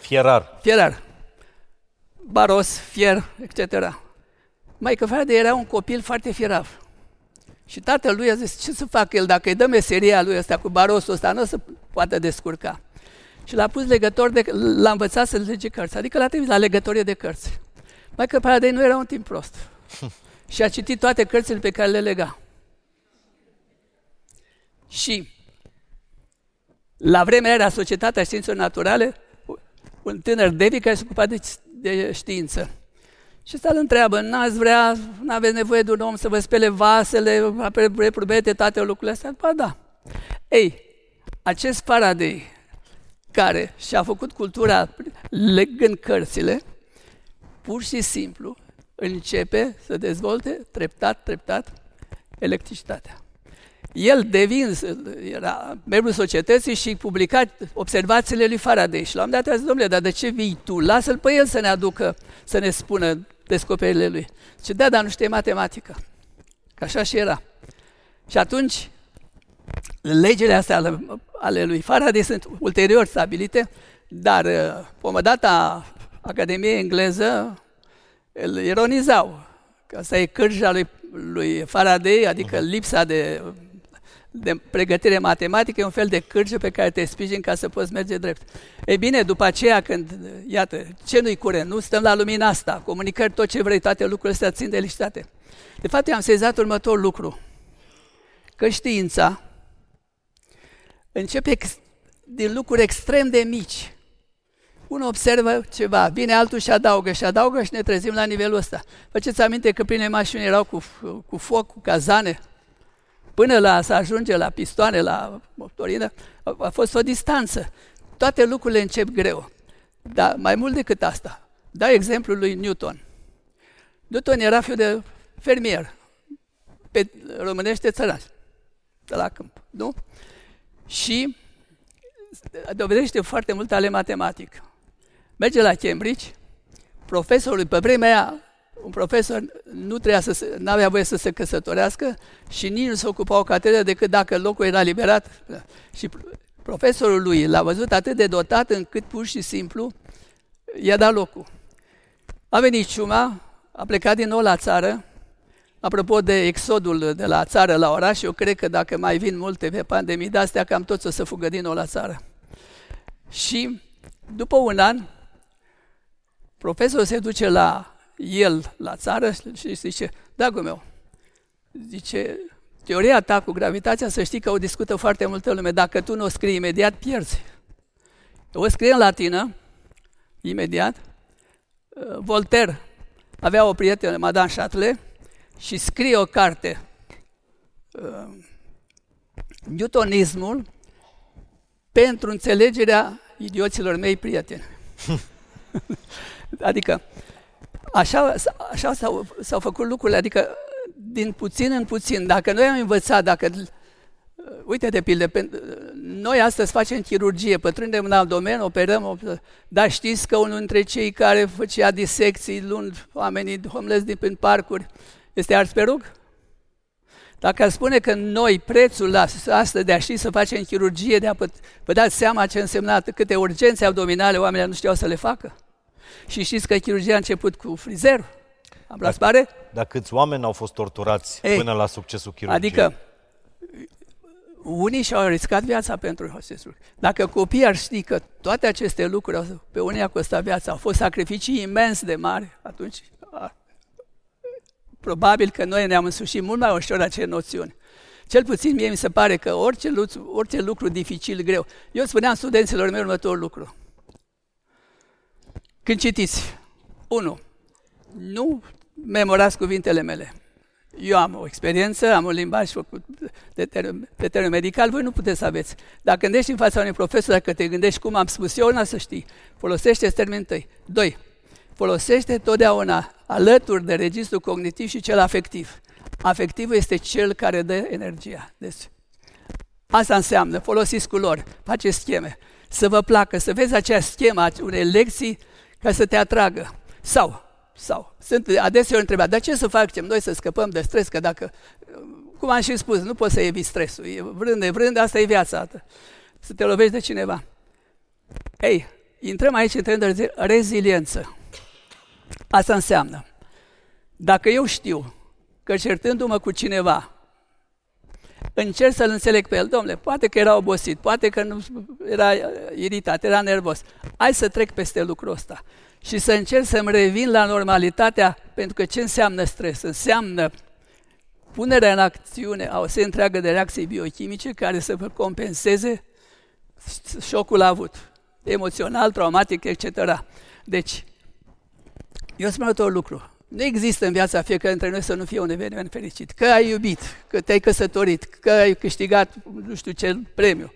Fierar. Fierar. Baros, fier, etc. Mai că Faraday era un copil foarte fierav. Și tatăl lui a zis, ce să facă el dacă îi dă meseria lui ăsta cu barosul ăsta, nu o să poată descurca. Și l-a pus legător de, l-a învățat să lege cărți, adică l-a trimis la legătorie de cărți. Mai că Paradei nu era un timp prost. și a citit toate cărțile pe care le lega. Și la vremea era Societatea Științelor Naturale, un tânăr David care se ocupa de, de știință. Și ăsta îl întreabă, n-ați vrea, n-aveți nevoie de un om să vă spele vasele, reprobete, toate lucrurile astea? Ba da. Ei, acest Faraday, care și-a făcut cultura legând cărțile, pur și simplu începe să dezvolte treptat, treptat electricitatea. El devin, era membru societății și publica observațiile lui Faraday și l-am dat a zis, domnule, dar de ce vii tu? Lasă-l pe el să ne aducă, să ne spună descoperirile lui. Ce da, dar nu știe matematică. Că așa și era. Și atunci, legile astea ale, ale lui Faraday sunt ulterior stabilite, dar pomădata Academiei Engleză îl ironizau. Că asta e cârja lui, lui Faraday, adică mhm. lipsa de de pregătire matematică e un fel de cârge pe care te sprijin ca să poți merge drept. Ei bine, după aceea, când, iată, ce nu-i curent? Nu stăm la lumina asta, comunicări, tot ce vrei, toate lucrurile astea țin de licitate. De fapt, eu am sezat următorul lucru, că știința începe din lucruri extrem de mici. Unul observă ceva, vine altul și adaugă și adaugă și ne trezim la nivelul ăsta. Faceți aminte că primele mașini erau cu, cu foc, cu cazane, Până la să ajunge la pistoane, la motorină, a, a fost o distanță. Toate lucrurile încep greu. Dar mai mult decât asta, da exemplul lui Newton. Newton era fiu de fermier, pe românește țăran, de la câmp, nu? Și dovedește foarte mult ale matematică. Merge la Cambridge, profesorul pe vremea aia un profesor nu trebuia să nu avea voie să se căsătorească și nici nu se ocupa o catedră decât dacă locul era liberat. Și profesorul lui l-a văzut atât de dotat încât pur și simplu i-a dat locul. A venit ciuma, a plecat din nou la țară, Apropo de exodul de la țară la oraș, eu cred că dacă mai vin multe pe pandemii de astea, cam toți o să fugă din nou la țară. Și după un an, profesorul se duce la el la țară și zice, dragul meu, zice, teoria ta cu gravitația, să știi că o discută foarte multă lume. Dacă tu nu o scrii imediat, pierzi. O scrie în latină, imediat. Uh, Voltaire avea o prietenă, Madame Châtelet, și scrie o carte, uh, Newtonismul, pentru înțelegerea idioților mei prieteni. (laughs) adică, Așa, așa s-au, s-au făcut lucrurile, adică din puțin în puțin. Dacă noi am învățat, dacă Uite, de pildă, noi astăzi facem chirurgie, pătrundem în alt domeniu, operăm, dar știți că unul dintre cei care făcea disecții luni oamenii homeless din prin parcuri este ars pe rug? Dacă ar spune că noi, prețul la asta de a ști să facem chirurgie, de a vă dați seama ce însemna câte urgențe abdominale oamenii nu știau să le facă. Și știți că chirurgia a început cu frizerul. Am Dar, dar câți oameni au fost torturați Ei, până la succesul chirurgiei? Adică, unii și-au riscat viața pentru acest lucru. Dacă copiii ar ști că toate aceste lucruri pe unii a costat viața, au fost sacrificii imens de mari, atunci a, probabil că noi ne-am însușit mult mai ușor acele noțiuni. Cel puțin mie mi se pare că orice, lucru, orice lucru dificil, greu. Eu spuneam studenților mei următorul lucru. Când citiți, unu, nu memorați cuvintele mele. Eu am o experiență, am un limbaj făcut de termen, pe termen medical, voi nu puteți să aveți. Dacă gândești în fața unui profesor, dacă te gândești cum am spus eu, nu să știi. Folosește termenul tăi. Doi, folosește totdeauna alături de registru cognitiv și cel afectiv. Afectivul este cel care dă energia. Deci, asta înseamnă, folosiți culori, faceți scheme, să vă placă, să vezi acea schemă, unei lecții ca să te atragă. Sau, sau, sunt adeseori întrebat, dar ce să facem noi să scăpăm de stres, că dacă, cum am și spus, nu poți să eviți stresul, e vrând, vrând, asta e viața, să te lovești de cineva. Ei, intrăm aici în de reziliență. Asta înseamnă, dacă eu știu că certându-mă cu cineva, încerc să-l înțeleg pe el, domnule, poate că era obosit, poate că nu era iritat, era nervos. Hai să trec peste lucrul ăsta și să încerc să-mi revin la normalitatea, pentru că ce înseamnă stres? Înseamnă punerea în acțiune a o serie întreagă de reacții biochimice care să compenseze șocul avut, emoțional, traumatic, etc. Deci, eu spun următorul lucru. Nu există în viața fiecare dintre noi să nu fie un eveniment fericit. Că ai iubit, că te-ai căsătorit, că ai câștigat nu știu ce premiu.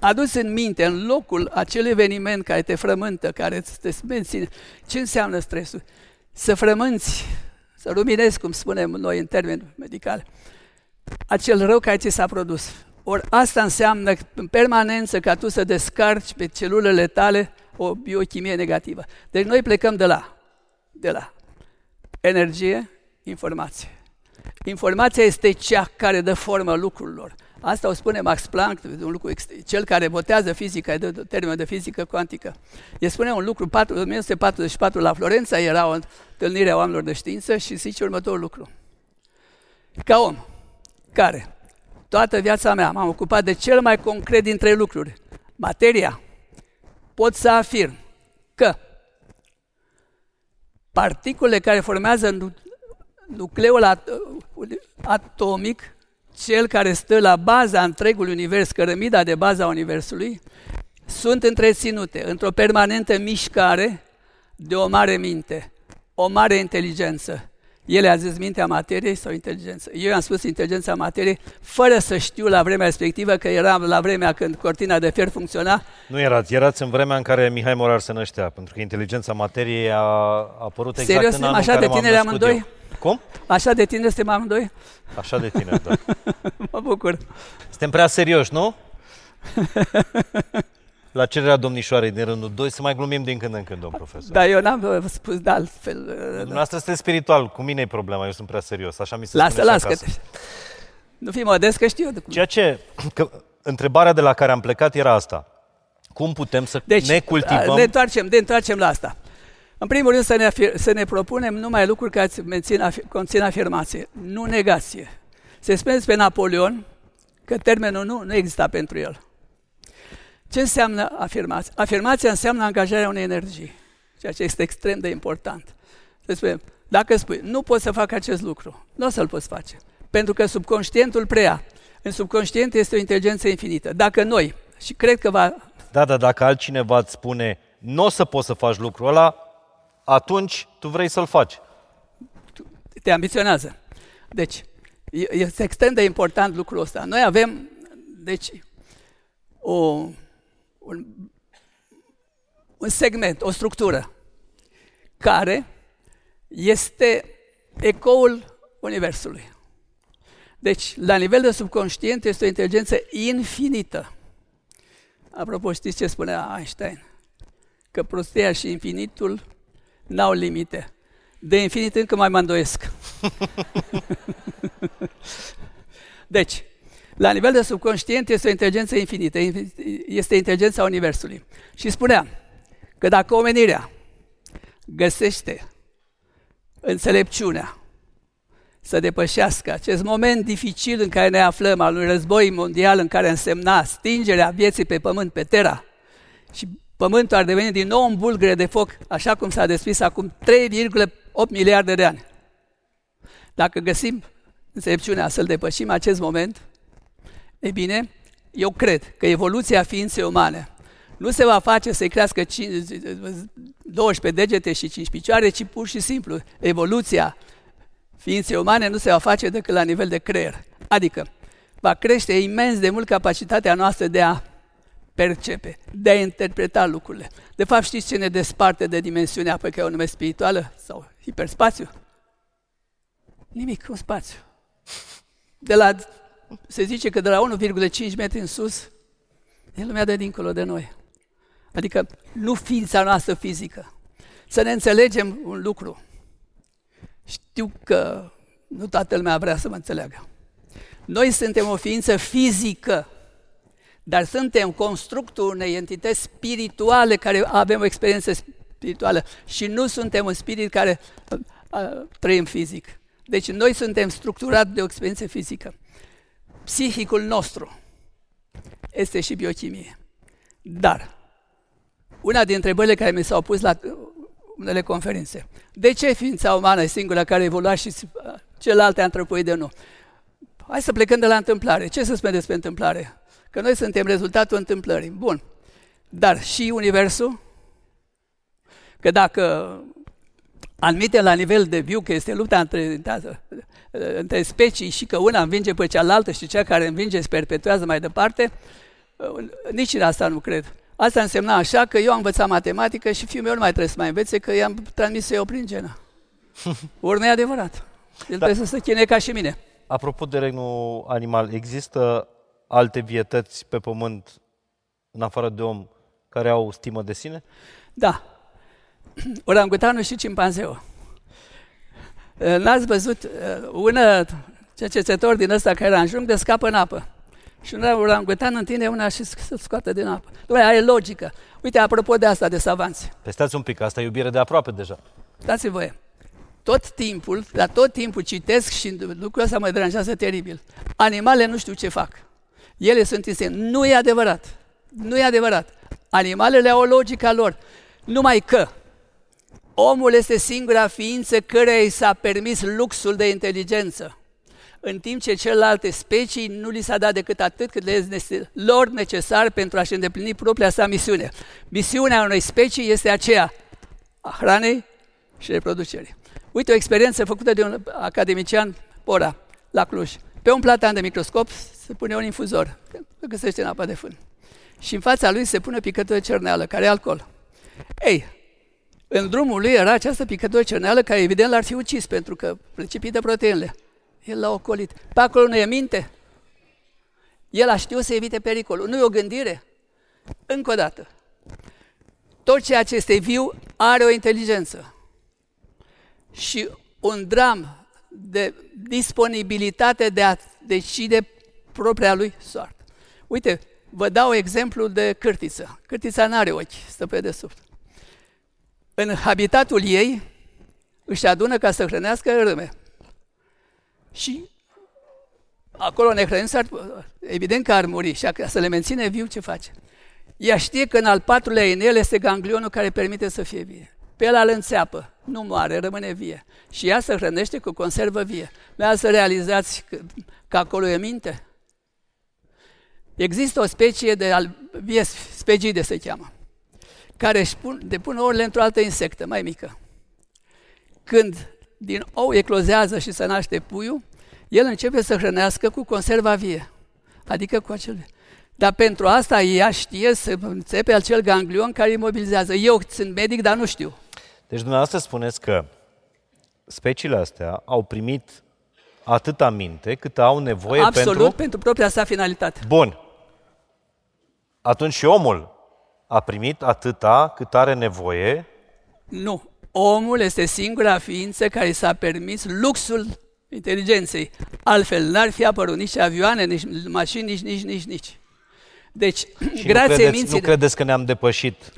Adus în minte, în locul acel eveniment care te frământă, care te menține, ce înseamnă stresul? Să frămânți, să luminezi, cum spunem noi în termen medical, acel rău care ți s-a produs. Ori asta înseamnă în permanență ca tu să descarci pe celulele tale o biochimie negativă. Deci noi plecăm de la, de la energie, informație. Informația este cea care dă formă lucrurilor. Asta o spune Max Planck, un lucru, cel care votează fizica, de termen de fizică cuantică. El spune un lucru, 1944 la Florența era o întâlnire a oamenilor de știință și zice următorul lucru. Ca om care toată viața mea m-am ocupat de cel mai concret dintre lucruri, materia, pot să afirm că particule care formează nucleul atomic, cel care stă la baza întregului univers, cărămida de baza universului, sunt întreținute într-o permanentă mișcare de o mare minte, o mare inteligență. Ele a zis mintea materiei sau inteligență. Eu am spus inteligența materiei fără să știu la vremea respectivă că eram la vremea când cortina de fier funcționa. Nu erați, erați în vremea în care Mihai Morar se năștea, pentru că inteligența materiei a apărut exact Serios, în anul așa în care de tineri amândoi? Eu. Cum? Așa de tineri suntem amândoi? Așa de tineri, da. (laughs) mă bucur. Suntem prea serioși, nu? (laughs) la cererea domnișoarei din rândul 2 să mai glumim din când în când, domn profesor. Da, eu n-am spus de altfel. Dumneavoastră sunteți spiritual, cu mine e problema, eu sunt prea serios, așa mi se lasă, spune lasă, că te... Nu fi modest, că știu. Ceea ce, că, întrebarea de la care am plecat era asta. Cum putem să deci, ne cultivăm... Ne întoarcem, ne întoarcem la asta. În primul rând să ne, afir, să ne propunem numai lucruri care mențin, conțin afirmație, nu negație. Se spune pe Napoleon că termenul nu, nu exista pentru el. Ce înseamnă afirmația? Afirmația înseamnă angajarea unei energii, ceea ce este extrem de important. Să spunem, dacă spui, nu pot să fac acest lucru, nu o să-l poți face. Pentru că subconștientul preia. În subconștient este o inteligență infinită. Dacă noi, și cred că va... Da, dar dacă altcineva îți spune, nu o să poți să faci lucrul ăla, atunci tu vrei să-l faci. Te ambiționează. Deci, este extrem de important lucrul ăsta. Noi avem, deci, o un, un segment, o structură, care este ecoul Universului. Deci, la nivel de subconștient, este o inteligență infinită. Apropo, știți ce spunea Einstein? Că prostia și infinitul n-au limite. De infinit încă mai mă îndoiesc. (laughs) deci, la nivel de subconștient este o inteligență infinită, este inteligența Universului. Și spunea că dacă omenirea găsește înțelepciunea să depășească acest moment dificil în care ne aflăm, al unui război mondial în care însemna stingerea vieții pe pământ, pe Terra, și pământul ar deveni din nou un bulgăre de foc, așa cum s-a descris acum 3,8 miliarde de ani. Dacă găsim înțelepciunea să-l depășim acest moment, e bine, eu cred că evoluția ființei umane nu se va face să-i crească 12 degete și 5 picioare, ci pur și simplu evoluția ființei umane nu se va face decât la nivel de creier. Adică va crește imens de mult capacitatea noastră de a percepe, de a interpreta lucrurile. De fapt, știți ce ne desparte de dimensiunea pe care o numesc spirituală sau hiperspațiu? Nimic, un spațiu. De la, se zice că de la 1,5 metri în sus, e lumea de dincolo de noi. Adică nu ființa noastră fizică. Să ne înțelegem un lucru. Știu că nu toată lumea vrea să mă înțeleagă. Noi suntem o ființă fizică, dar suntem constructul unei entități spirituale care avem o experiență spirituală și nu suntem un spirit care a, a, trăim fizic. Deci noi suntem structurați de o experiență fizică. Psihicul nostru este și biochimie. Dar una dintre întrebările care mi s-au pus la unele conferințe. De ce ființa umană e singura care evolua și celelalte antropoide nu? Hai să plecăm de la întâmplare. Ce să spune despre întâmplare? Că noi suntem rezultatul întâmplării. Bun. Dar și Universul? Că dacă admite la nivel de viu că este lupta între, între specii și că una învinge pe cealaltă și cea care învinge se perpetuează mai departe, nici în asta nu cred. Asta însemna așa că eu am învățat matematică și fiul meu nu mai trebuie să mai învețe că i-am transmis eu prin genă. (laughs) Ori nu e adevărat. El da. trebuie să se chine ca și mine. Apropo de regnul animal, există alte vietăți pe pământ, în afară de om, care au stimă de sine? Da. (clears throat) Orangutanul și cimpanzeu. N-ați văzut un cercetător din ăsta care ajung de scapă în apă. Și un orangutan întinde una și se scoate din apă. Doamne, are logică. Uite, apropo de asta, de savanți. Păi stați un pic, asta e iubire de aproape deja. Dați-mi voie. Tot timpul, dar tot timpul citesc și lucrul ăsta mă deranjează teribil. Animalele nu știu ce fac. Ele sunt insane. Nu e adevărat. Nu e adevărat. Animalele au o logică lor. Numai că omul este singura ființă care i s-a permis luxul de inteligență în timp ce celelalte specii nu li s-a dat decât atât cât le este lor necesar pentru a-și îndeplini propria sa misiune. Misiunea unei specii este aceea a hranei și reproducerii. Uite o experiență făcută de un academician, Pora, la Cluj. Pe un platan de microscop se pune un infuzor, că găsește în apa de fân. Și în fața lui se pune picătură cerneală, care e alcool. Ei, în drumul lui era această picătură cerneală care evident l-ar fi ucis pentru că precipită proteinele. El l-a ocolit. Pe acolo nu e minte. El a știut să evite pericolul. Nu e o gândire. Încă o dată. Tot ceea ce este viu are o inteligență. Și un dram de disponibilitate de a decide propria lui soartă. Uite, vă dau exemplu de cârtiță. Cârtița nu are ochi, stă pe desubt. În habitatul ei își adună ca să hrănească râme. Și acolo ne hrănim, evident că ar muri și ca să le menține viu, ce face? Ea știe că în al patrulea inel este ganglionul care permite să fie vie. Pe el îl înțeapă, nu moare, rămâne vie. Și ea se hrănește cu conservă vie. Nu să realizați că, că acolo e minte? Există o specie de vie spegide se cheamă, care își pun, depun ouăle într-o altă insectă mai mică. Când din ou eclozează și se naște puiul, el începe să hrănească cu conserva vie, adică cu acel... Dar pentru asta ea știe să înțepe acel ganglion care imobilizează. Eu sunt medic, dar nu știu. Deci dumneavoastră spuneți că speciile astea au primit atâta minte cât au nevoie Absolut, pentru... pentru propria sa finalitate. Bun. Atunci și omul a primit atâta cât are nevoie nu. Omul este singura ființă care s-a permis luxul inteligenței. Altfel, n-ar fi apărut nici avioane, nici mașini, nici, nici, nici, nici. Deci, (clears throat) Și grație nu credeți, minții... nu credeți că ne-am depășit?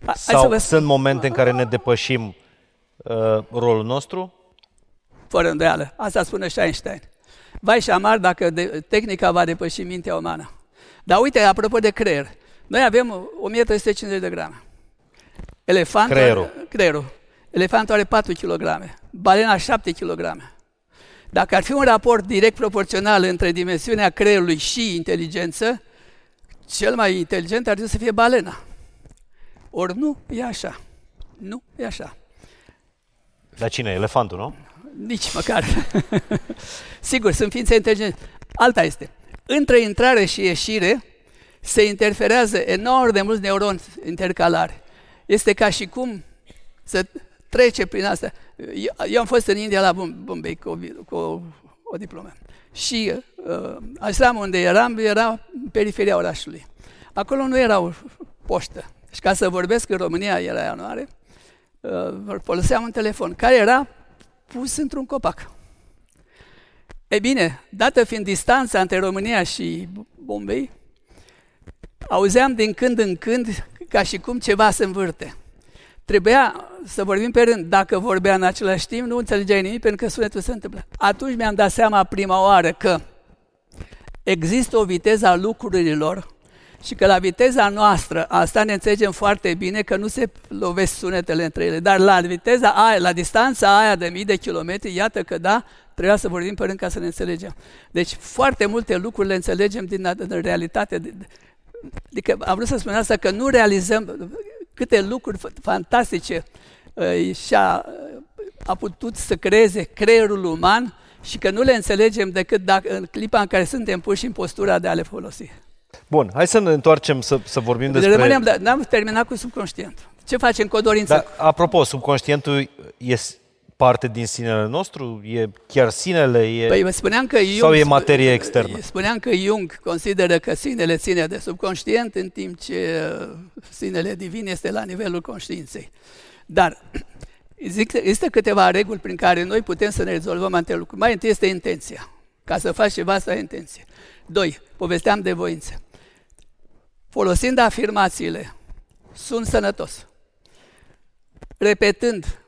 A- hai să Sau vă sunt momente în care ne depășim uh, rolul nostru? fără îndoială. Asta spune și Einstein. Vai și șamar dacă de, tehnica va depăși mintea umană. Dar uite, apropo de creier, noi avem 1350 de grame. Elefantul, Creierul. creierul. Elefantul are 4 kg, balena 7 kg. Dacă ar fi un raport direct proporțional între dimensiunea creierului și inteligență, cel mai inteligent ar trebui să fie balena. Ori nu e așa. Nu e așa. Dar cine? Elefantul, nu? Nici măcar. (laughs) Sigur, sunt ființe inteligente. Alta este. Între intrare și ieșire se interferează enorm de mulți neuroni intercalari. Este ca și cum să trece prin asta. Eu, eu am fost în India la Bom- Bombay cu, o, vi- cu o, o diplomă. Și uh, ashram unde eram era în periferia orașului. Acolo nu era o poștă. Și ca să vorbesc în România, era ianuarie, uh, foloseam un telefon care era pus într-un copac. E bine, dată fiind distanța între România și Bombay, auzeam din când în când ca și cum ceva se învârte. Trebuia să vorbim pe rând. Dacă vorbea în același timp, nu înțelegeai nimic pentru că sunetul se întâmplă. Atunci mi-am dat seama prima oară că există o viteză a lucrurilor și că la viteza noastră, asta ne înțelegem foarte bine, că nu se lovesc sunetele între ele, dar la viteza aia, la distanța aia de mii de kilometri, iată că da, trebuia să vorbim pe rând ca să ne înțelegem. Deci foarte multe lucruri le înțelegem din, din realitate. Adică am vrut să spun asta că nu realizăm câte lucruri f- fantastice uh, și-a a putut să creeze creierul uman și că nu le înțelegem decât dacă, în clipa în care suntem puși în postura de a le folosi. Bun, hai să ne întoarcem să, să vorbim Deci despre... rămânem, dar n-am terminat cu subconștient. Ce facem cu o dorință? Dar, apropo, subconștientul e s- parte din sinele nostru? E chiar sinele? E... Păi vă spuneam că Jung, Sau e materie externă? Spuneam că Jung consideră că sinele ține de subconștient, în timp ce uh, sinele divin este la nivelul conștiinței. Dar (clears throat) zic, există câteva reguli prin care noi putem să ne rezolvăm anumite lucruri. Mai întâi este intenția. Ca să faci ceva, să ai intenție. Doi, povesteam de voință. Folosind afirmațiile, sunt sănătos. Repetând,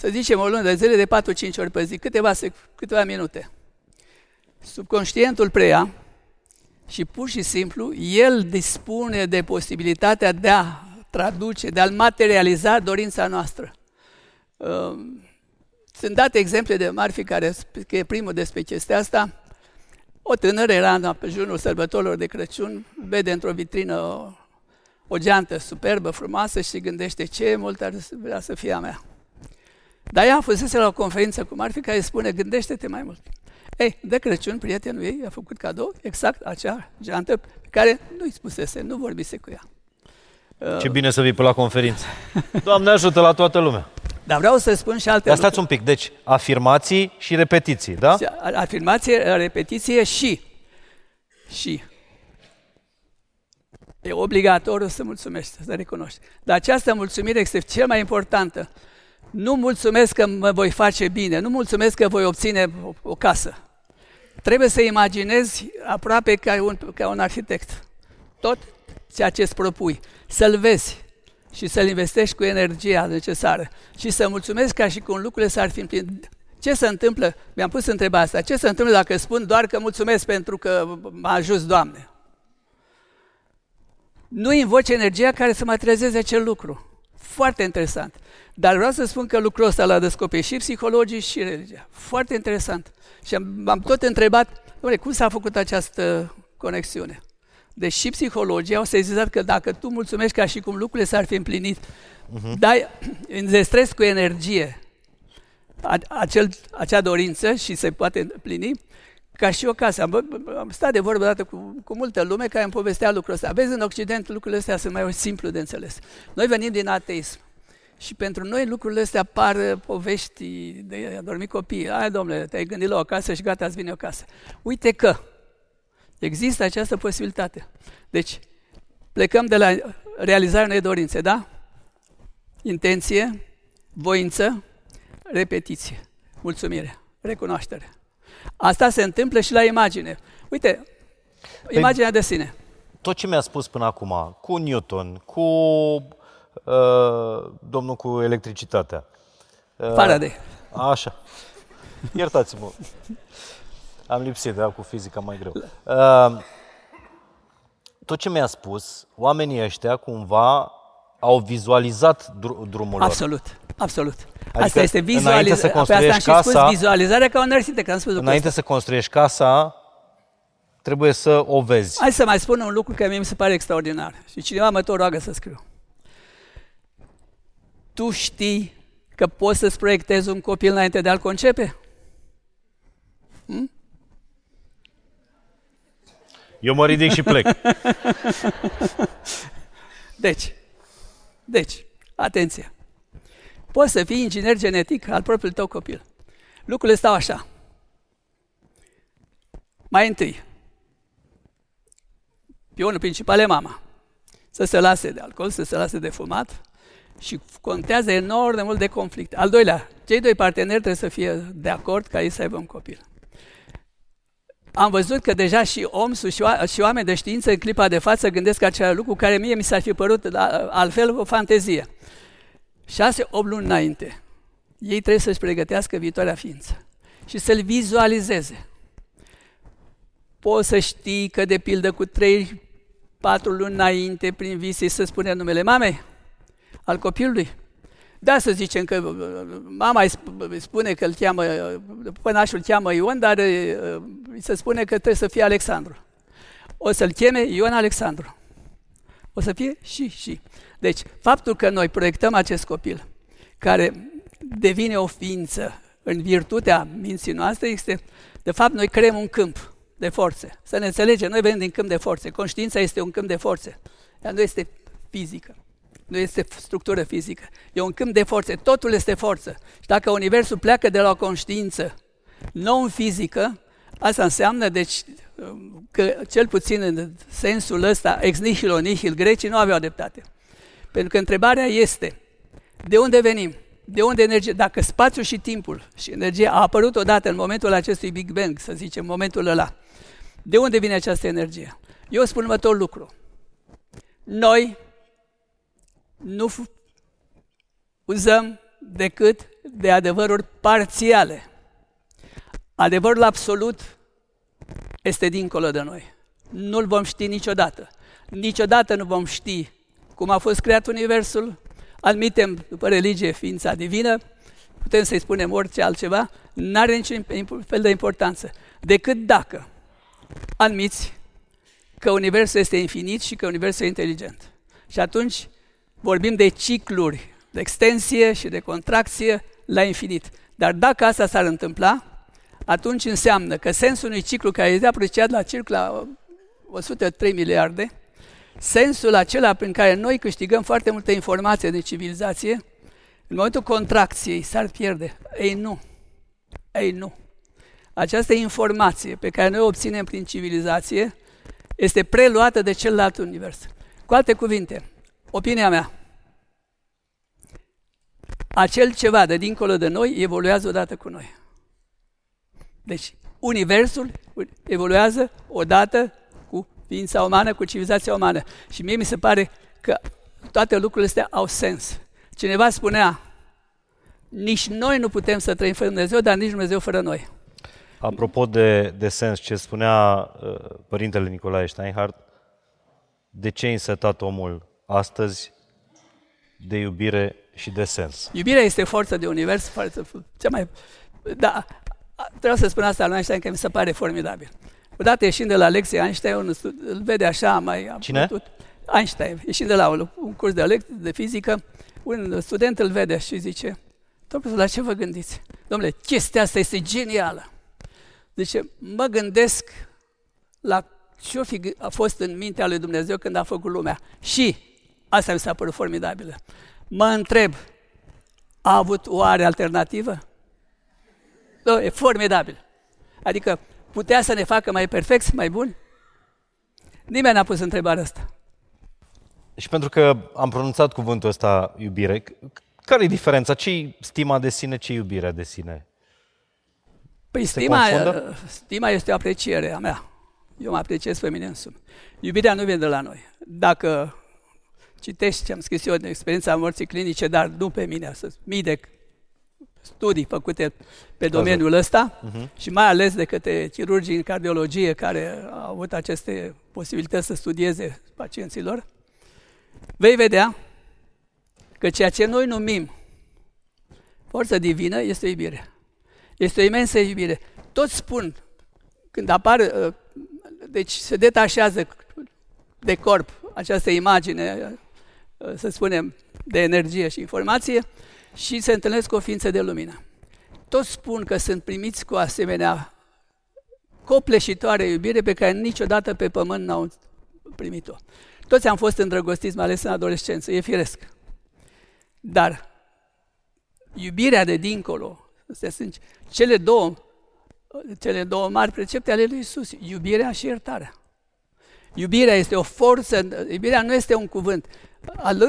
să zicem o lună de zile de 4-5 ori pe zi, câteva, sec- câteva minute. Subconștientul preia și pur și simplu el dispune de posibilitatea de a traduce, de a materializa dorința noastră. Um, Sunt date exemple de marfi care că e primul despre chestia asta. O tânără era în pe jurul sărbătorilor de Crăciun, vede într-o vitrină o, o geantă superbă, frumoasă și se gândește ce mult ar vrea să fie a mea. Dar ea a fusese la o conferință cu Marfi care îi spune, gândește-te mai mult. Ei, de Crăciun, prietenul ei a făcut cadou exact acea geantă pe care nu-i spusese, nu vorbise cu ea. Ce bine să vii pe la conferință. (laughs) Doamne ajută la toată lumea. Dar vreau să spun și alte Dar stați lucruri. un pic, deci afirmații și repetiții, da? Și a- Afirmație, repetiție și. Și. E obligatoriu să mulțumești, să recunoști. Dar această mulțumire este cel mai importantă. Nu mulțumesc că mă voi face bine, nu mulțumesc că voi obține o, o casă. Trebuie să imaginezi aproape ca un, ca un arhitect. Tot ceea ce îți propui. Să-l vezi și să-l investești cu energia necesară. Și să mulțumesc ca și cum lucrurile s-ar fi împlinit. Ce se întâmplă? Mi-am pus întrebarea asta. Ce se întâmplă dacă spun doar că mulțumesc pentru că m-a ajuns, Doamne? Nu invoci energia care să materializeze acel lucru. Foarte interesant. Dar vreau să spun că lucrul ăsta l-a descoperit și psihologii și religia. Foarte interesant. Și am- m-am tot întrebat, doamne, cum s-a făcut această conexiune? Deci și psihologii au sezizat că dacă tu mulțumești ca și cum lucrurile s-ar fi împlinit, uh-huh. dai, înzestrezi cu energie a- acel, acea dorință și se poate împlini, ca și o casă. Am, am stat de vorbă dată cu, cu multă lume care îmi povestea lucrul ăsta. Vezi, în Occident lucrurile astea sunt mai simplu de înțeles. Noi venim din ateism. Și pentru noi lucrurile astea par uh, povești de a dormi copii. Ai, domnule, te-ai gândit la o casă și gata, îți vine o casă. Uite că există această posibilitate. Deci, plecăm de la realizarea unei dorințe, da? Intenție, voință, repetiție, mulțumire, recunoaștere. Asta se întâmplă și la imagine. Uite, imaginea de sine. Tot ce mi-a spus până acum, cu Newton, cu uh, domnul cu electricitatea. Uh, Faraday. Așa. Iertați-mă. Am lipsit, da, cu fizica mai greu. Uh, tot ce mi-a spus, oamenii ăștia cumva au vizualizat dr- drumul lor. Absolut, absolut. Adică asta este vizualizarea. Pe asta am casa, și spus vizualizarea ca un arhitect, am spus Înainte asta. să construiești casa, trebuie să o vezi. Hai să mai spun un lucru care mi se pare extraordinar. Și cineva mă tot roagă să scriu. Tu știi că poți să-ți proiectezi un copil înainte de a-l concepe? Hm? Eu mă ridic și plec. (laughs) deci, deci, atenție. Poți să fii inginer genetic al propriului tău copil. Lucrurile stau așa. Mai întâi, pionul principal e mama. Să se lase de alcool, să se lase de fumat și contează enorm de mult de conflict. Al doilea, cei doi parteneri trebuie să fie de acord ca ei să aibă un copil. Am văzut că deja și om și, și oameni de știință în clipa de față gândesc același lucru care mie mi s-ar fi părut altfel o fantezie. Șase, opt luni înainte, ei trebuie să-și pregătească viitoarea ființă și să-l vizualizeze. Poți să știi că, de pildă, cu trei, patru luni înainte, prin vise, să spune numele mamei, al copilului. Da, să zicem că mama îi spune că îl cheamă, pănașul îl cheamă Ion, dar îi se spune că trebuie să fie Alexandru. O să-l cheme Ion Alexandru. O să fie și, și. Deci, faptul că noi proiectăm acest copil, care devine o ființă în virtutea minții noastre, este, de fapt, noi creăm un câmp de forțe. Să ne înțelegem, noi venim din câmp de forțe. Conștiința este un câmp de forțe. Ea nu este fizică. Nu este structură fizică. E un câmp de forțe. Totul este forță. Și dacă Universul pleacă de la o conștiință non fizică, asta înseamnă, deci, că cel puțin în sensul ăsta, ex nihilo nihil, grecii nu aveau dreptate. Pentru că întrebarea este, de unde venim? De unde energie? Dacă spațiul și timpul și energia a apărut odată în momentul acestui Big Bang, să zicem, momentul ăla, de unde vine această energie? Eu spun următorul lucru. Noi nu uzăm decât de adevăruri parțiale. Adevărul absolut este dincolo de noi. Nu-l vom ști niciodată. Niciodată nu vom ști cum a fost creat Universul, admitem după religie ființa divină, putem să-i spunem orice altceva, nu are niciun fel de importanță, decât dacă admiți că Universul este infinit și că Universul e inteligent. Și atunci vorbim de cicluri, de extensie și de contracție la infinit. Dar dacă asta s-ar întâmpla, atunci înseamnă că sensul unui ciclu care este apreciat la circ la 103 miliarde, sensul acela prin care noi câștigăm foarte multă informație de civilizație, în momentul contracției s-ar pierde. Ei nu. Ei nu. Această informație pe care noi o obținem prin civilizație este preluată de celălalt univers. Cu alte cuvinte, opinia mea, acel ceva de dincolo de noi evoluează odată cu noi. Deci, Universul evoluează odată cu ființa umană, cu civilizația umană. Și mie mi se pare că toate lucrurile astea au sens. Cineva spunea, nici noi nu putem să trăim fără Dumnezeu, dar nici Dumnezeu fără noi. Apropo de, de sens, ce spunea uh, părintele Nicolae Steinhardt, de ce a însetat omul astăzi de iubire și de sens? Iubirea este forța de univers, forță, cea mai... Da, Trebuie să spun asta lui Einstein, că mi se pare formidabil. Odată ieșind de la lecție, Einstein îl vede așa mai... Cine? Putut. Einstein, ieșind de la un, un curs de, lecție, de fizică, un student îl vede și zice, Domnule, la ce vă gândiți? Domnule, chestia asta este genială. Zice, mă gândesc la ce fi a fost în mintea lui Dumnezeu când a făcut lumea. Și, asta mi s-a părut formidabilă, mă întreb, a avut oare alternativă? Da, e formidabil. Adică putea să ne facă mai perfecți, mai buni? Nimeni n-a pus întrebarea asta. Și pentru că am pronunțat cuvântul ăsta, iubire, care e diferența? ce e stima de sine, ce e iubirea de sine? Păi stima, stima este o apreciere a mea. Eu mă apreciez pe mine însumi. Iubirea nu vine de la noi. Dacă citești ce am scris eu în experiența morții clinice, dar nu pe mine, să mii de studii făcute pe domeniul ăsta uh-huh. și mai ales de către chirurgii în cardiologie care au avut aceste posibilități să studieze pacienților, vei vedea că ceea ce noi numim forță divină este iubire. Este o imensă iubire. Toți spun, când apare, uh, deci se detașează de corp această imagine, uh, să spunem, de energie și informație și se întâlnesc cu o ființă de lumină. Toți spun că sunt primiți cu asemenea copleșitoare iubire pe care niciodată pe pământ n-au primit-o. Toți am fost îndrăgostiți, mai ales în adolescență, e firesc. Dar iubirea de dincolo, astea sunt cele două, cele două mari precepte ale lui Isus, iubirea și iertarea. Iubirea este o forță, iubirea nu este un cuvânt.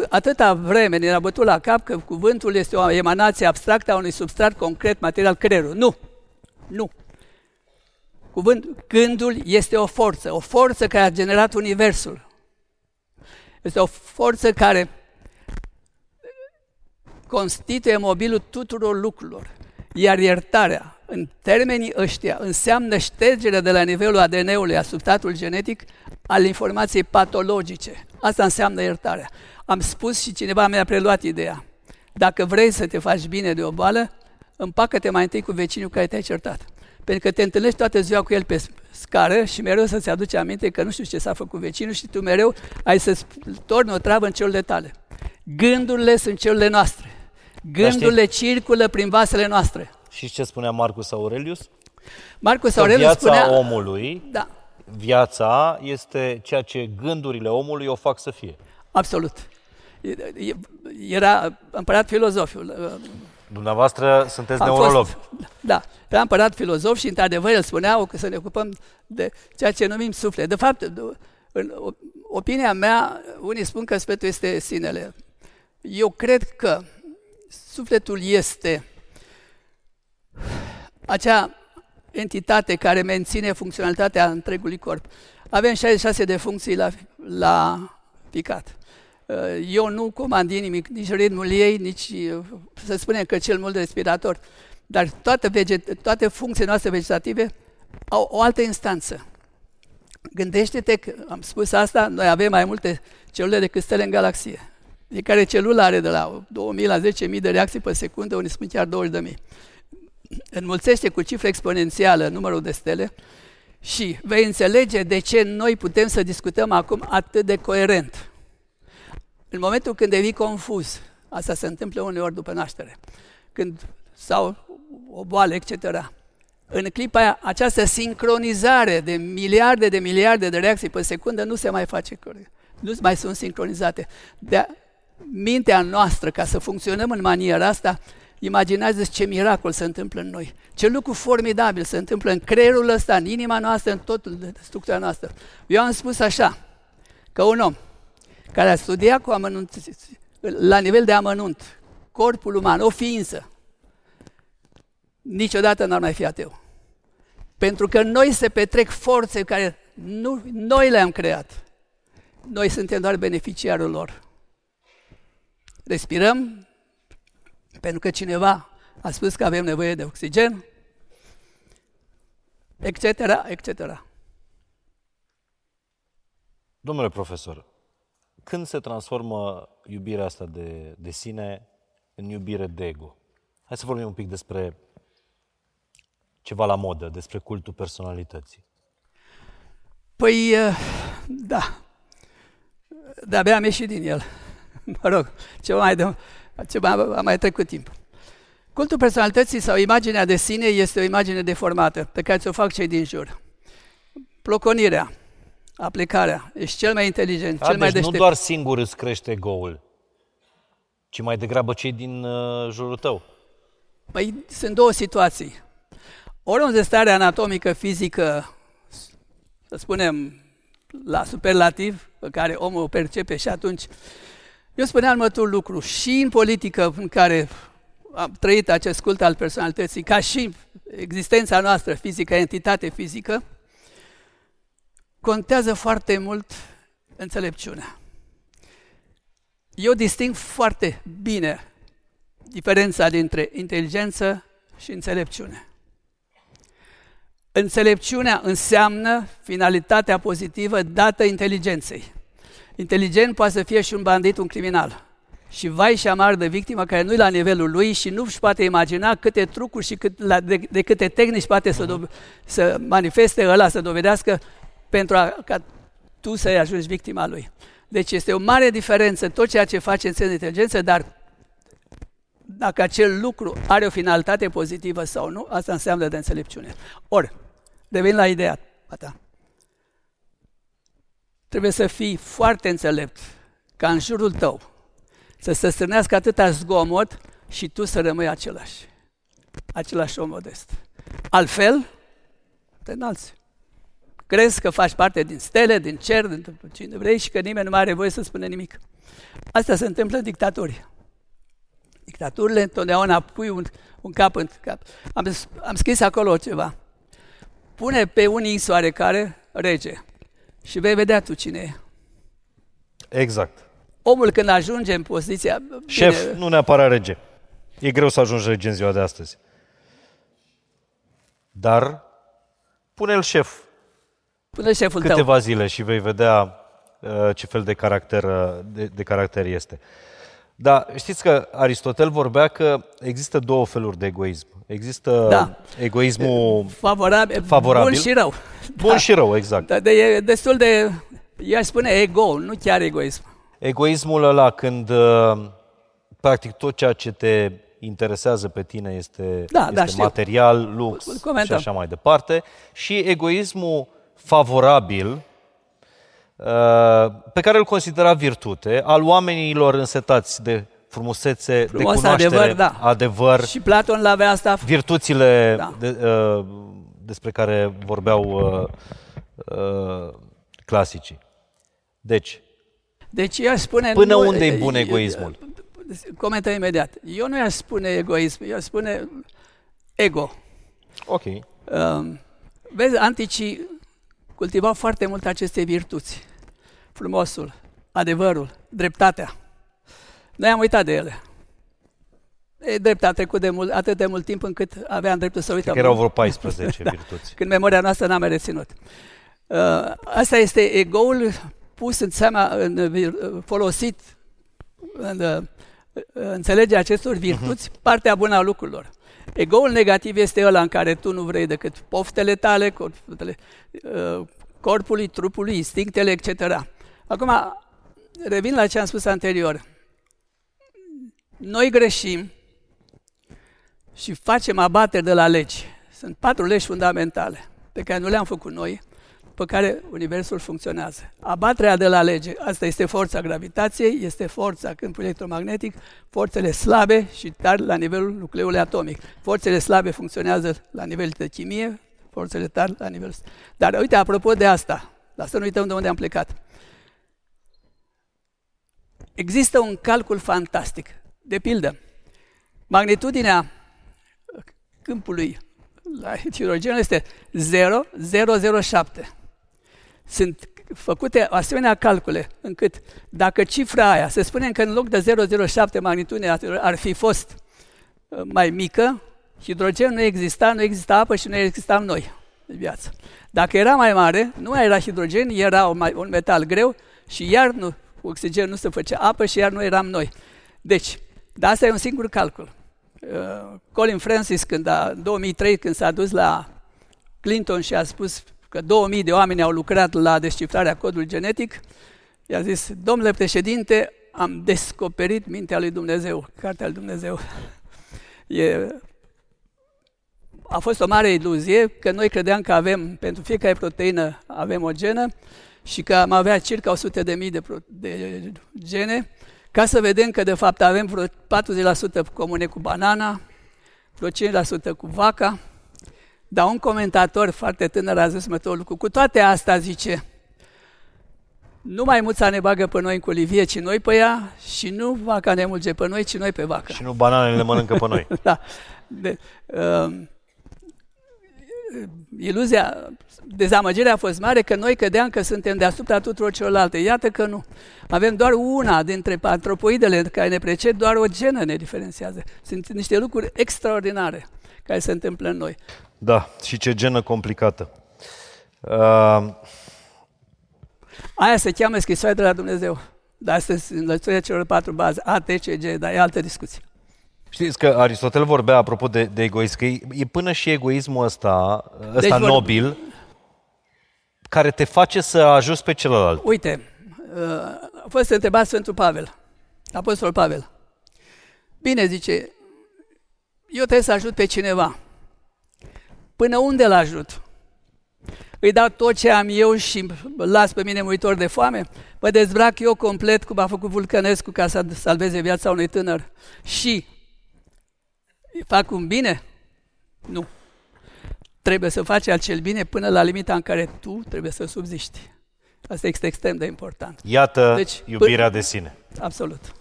Atâta vreme ne-a bătut la cap că cuvântul este o emanație abstractă a unui substrat concret, material, creierul. Nu! Nu! Cuvânt, gândul este o forță, o forță care a generat Universul. Este o forță care constituie mobilul tuturor lucrurilor. Iar iertarea, în termenii ăștia, înseamnă ștergerea de la nivelul ADN-ului, a substratul genetic, al informației patologice. Asta înseamnă iertarea. Am spus și cineva mi-a preluat ideea. Dacă vrei să te faci bine de o boală, împacă-te mai întâi cu vecinul care te-ai certat. Pentru că te întâlnești toată ziua cu el pe scară și mereu să-ți aduce aminte că nu știu ce s-a făcut vecinul și tu mereu ai să-ți torni o travă în celule tale. Gândurile sunt celule noastre. Gândurile circulă prin vasele noastre. Și ce spunea Marcus Aurelius? Marcus Aurelius viața spunea... omului, da. viața este ceea ce gândurile omului o fac să fie. Absolut. Era împărat filozofiul. Uh, Dumneavoastră sunteți neurolog. Fost, da, era împărat filozof și într-adevăr el spunea că să ne ocupăm de ceea ce numim suflet. De fapt, în opinia mea, unii spun că sufletul este sinele. Eu cred că sufletul este acea entitate care menține funcționalitatea întregului corp. Avem 66 de funcții la, la picat. Uh, eu nu comand nimic, nici ritmul ei, nici, uh, să spunem că cel mult respirator, dar toate, veget, toate funcțiile noastre vegetative au o altă instanță. Gândește-te că, am spus asta, noi avem mai multe celule decât stele în galaxie. Fiecare celulă are de la 2000 la 10.000 de reacții pe secundă, unii spun chiar 20.000. Înmulțește cu cifră exponențială numărul de stele și vei înțelege de ce noi putem să discutăm acum atât de coerent. În momentul când devii confuz, asta se întâmplă uneori după naștere, când sau o boală, etc. În clipa aia, această sincronizare de miliarde de miliarde de reacții pe secundă nu se mai face corect. Nu mai sunt sincronizate. De mintea noastră, ca să funcționăm în maniera asta, imaginează ce miracol se întâmplă în noi. Ce lucru formidabil se întâmplă în creierul ăsta, în inima noastră, în totul de structura noastră. Eu am spus așa, că un om care a studiat cu amănunt, la nivel de amănunt, corpul uman, o ființă, niciodată n-ar mai fi ateu. Pentru că noi se petrec forțe care nu, noi le-am creat. Noi suntem doar beneficiarul lor. Respirăm pentru că cineva a spus că avem nevoie de oxigen, etc., etc. Domnule profesor, când se transformă iubirea asta de, de sine în iubire de ego? Hai să vorbim un pic despre ceva la modă, despre cultul personalității. Păi, eh, da. De-abia am ieșit din el. (laughs) mă rog, ceva mai, de, ceva a mai trecut timp. Cultul personalității sau imaginea de sine este o imagine deformată pe care ți-o fac cei din jur. Ploconirea, aplicarea, ești cel mai inteligent, da, cel mai deci deștept. nu doar singur îți crește goul, ci mai degrabă cei din uh, jurul tău. Păi sunt două situații. Oriunde stare anatomică, fizică, să spunem, la superlativ, pe care omul o percepe și atunci Eu spuneam următorul lucru, și în politică în care am trăit acest cult al personalității, ca și existența noastră fizică, entitate fizică, contează foarte mult înțelepciunea. Eu disting foarte bine diferența dintre inteligență și înțelepciune. Înțelepciunea înseamnă finalitatea pozitivă dată inteligenței. Inteligent poate să fie și un bandit, un criminal. Și vai și amar de victimă care nu-i la nivelul lui și nu își poate imagina câte trucuri și cât, la, de, de câte tehnici poate să, do- să manifeste ăla, să dovedească pentru a, ca tu să ajungi victima lui. Deci este o mare diferență tot ceea ce face în de inteligență, dar dacă acel lucru are o finalitate pozitivă sau nu, asta înseamnă de înțelepciune. Ori, revin la ideea ta. Trebuie să fii foarte înțelept ca în jurul tău să se strânească atâta zgomot și tu să rămâi același. Același om modest. Altfel, te înalți. Crezi că faci parte din stele, din cer, din cine vrei și că nimeni nu mai are voie să spune nimic. Asta se întâmplă în dictaturi. Dictaturile întotdeauna pui un, un cap în cap. Am, am scris acolo ceva. Pune pe unii soare care rege și vei vedea tu cine e. Exact. Omul când ajunge în poziția... Șef, bine, nu neapărat rege. E greu să ajungi rege în ziua de astăzi. Dar pune-l șef. Pune șeful Câteva tău. zile și vei vedea uh, ce fel de caracter, uh, de, de caracter este. Da, știți că Aristotel vorbea că există două feluri de egoism. Există da. egoismul favorabil, favorabil. bun și rău. Bun da. și rău, exact. Da, de, e destul de, i-aș spune ego, nu chiar egoism. Egoismul ăla când uh, practic tot ceea ce te interesează pe tine este, da, este da, știu. material, lux Comentăm. și așa mai departe. Și egoismul favorabil, Uh, pe care îl considera virtute, al oamenilor însetați de frumusețe, Frumos, de cunoaștere, adevăr, da. adevăr. Și Platon l-avea asta. Virtuțile da. de, uh, despre care vorbeau uh, uh, clasicii. Deci, deci eu spune... Până nu, unde e bun egoismul? Comentă imediat. Eu nu i-aș spune egoism, eu aș spune ego. Ok. Uh, vezi, anticii cultivau foarte mult aceste virtuți frumosul, adevărul, dreptatea. Noi am uitat de ele. E drept, a trecut de mult, atât de mult timp încât aveam dreptul să uităm. erau vreo 14 (laughs) da, virtuți. Când memoria noastră n-a mai reținut. Uh, asta este egoul pus în seama, în, uh, folosit în uh, înțelegerea acestor virtuți, uh-huh. partea bună a lucrurilor. Egoul negativ este ăla în care tu nu vrei decât poftele tale, corpului, uh, corpului trupului, instinctele, etc. Acum, revin la ce am spus anterior. Noi greșim și facem abateri de la legi. Sunt patru legi fundamentale pe care nu le-am făcut noi, pe care Universul funcționează. Abaterea de la lege, asta este forța gravitației, este forța câmpului electromagnetic, forțele slabe și tari la nivelul nucleului atomic. Forțele slabe funcționează la nivel de chimie, forțele tari la nivel... Dar uite, apropo de asta, la să nu uităm de unde am plecat. Există un calcul fantastic. De pildă, magnitudinea câmpului la (laughs) hidrogen este 0,007. Sunt făcute asemenea calcule încât dacă cifra aia, să spunem că în loc de 0,07 magnitudinea ar fi fost uh, mai mică, hidrogen nu exista, nu exista apă și nu existam noi în viață. Dacă era mai mare, nu mai era hidrogen, era un metal greu și iar nu, oxigen nu se făcea apă și iar nu eram noi. Deci, dar asta e un singur calcul. Uh, Colin Francis, când a, în 2003, când s-a dus la Clinton și a spus că 2000 de oameni au lucrat la descifrarea codului genetic, i-a zis, domnule președinte, am descoperit mintea lui Dumnezeu, cartea lui Dumnezeu. (laughs) E, a fost o mare iluzie că noi credeam că avem, pentru fiecare proteină avem o genă și că am avea circa 100 de mii de, de gene, ca să vedem că de fapt avem vreo 40% comune cu banana, vreo 5% cu vaca, dar un comentator foarte tânăr a zis următorul lucru. Cu toate astea, zice, Nu mai muța ne bagă pe noi în colivie, ci noi pe ea, și nu vaca ne mulge pe noi, ci noi pe vacă. Și nu bananele mănâncă pe noi. (laughs) da. De, uh, iluzia, dezamăgirea a fost mare că noi credeam că suntem deasupra tuturor celorlalte. Iată că nu. Avem doar una dintre antropoidele care ne preced, doar o genă ne diferențiază. Sunt niște lucruri extraordinare care se întâmplă în noi. Da, și ce genă complicată. Uh... Aia se cheamă scrisoare de la Dumnezeu. Dar asta sunt înlățuirea celor patru baze, A, T, C, G, dar e altă discuție. Știți că Aristotel vorbea, apropo de, de egoism, că e, e până și egoismul ăsta, ăsta deci nobil, vor... care te face să ajuți pe celălalt. Uite, uh, a fost întrebat Sfântul Pavel, Apostolul Pavel. Bine, zice, eu trebuie să ajut pe cineva. Până unde îl ajut? Îi dau tot ce am eu și las pe mine muitor de foame? Mă dezbrac eu complet, cum a făcut Vulcănescu, ca să salveze viața unui tânăr. Și fac un bine? Nu. Trebuie să faci acel bine până la limita în care tu trebuie să subziști. Asta este extrem de important. Iată deci, iubirea de sine. Absolut.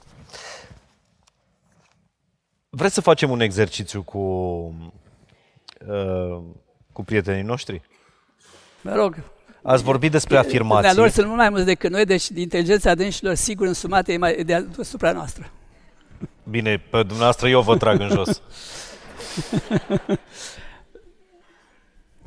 Vreți să facem un exercițiu cu, uh, cu prietenii noștri? Mă rog. Ați vorbit despre afirmații. lor sunt mult mai mulți decât noi, deci inteligența dânșilor sigur însumată e mai deasupra noastră. Bine, pe dumneavoastră eu vă trag în jos.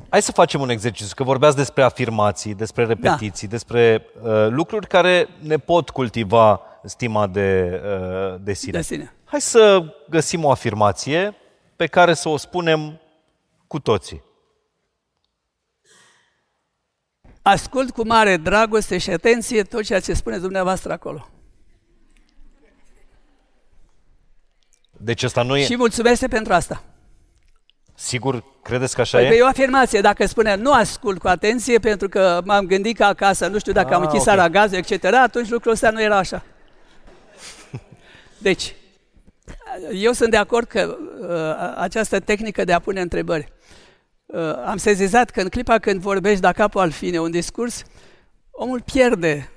Hai să facem un exercițiu, că vorbeați despre afirmații, despre repetiții, da. despre uh, lucruri care ne pot cultiva stima de, uh, de sine. De sine. Hai să găsim o afirmație pe care să o spunem cu toții. Ascult cu mare dragoste și atenție tot ceea ce spuneți dumneavoastră acolo. Deci asta nu e... Și mulțumesc pentru asta. Sigur, credeți că așa păi e? e o afirmație. Dacă spune nu ascult cu atenție pentru că m-am gândit că acasă, nu știu dacă ah, am închis okay. gazul, etc., atunci lucrul ăsta nu era așa. (laughs) Deci, eu sunt de acord că uh, această tehnică de a pune întrebări. Uh, am sezizat că în clipa când vorbești da capul al fine un discurs, omul pierde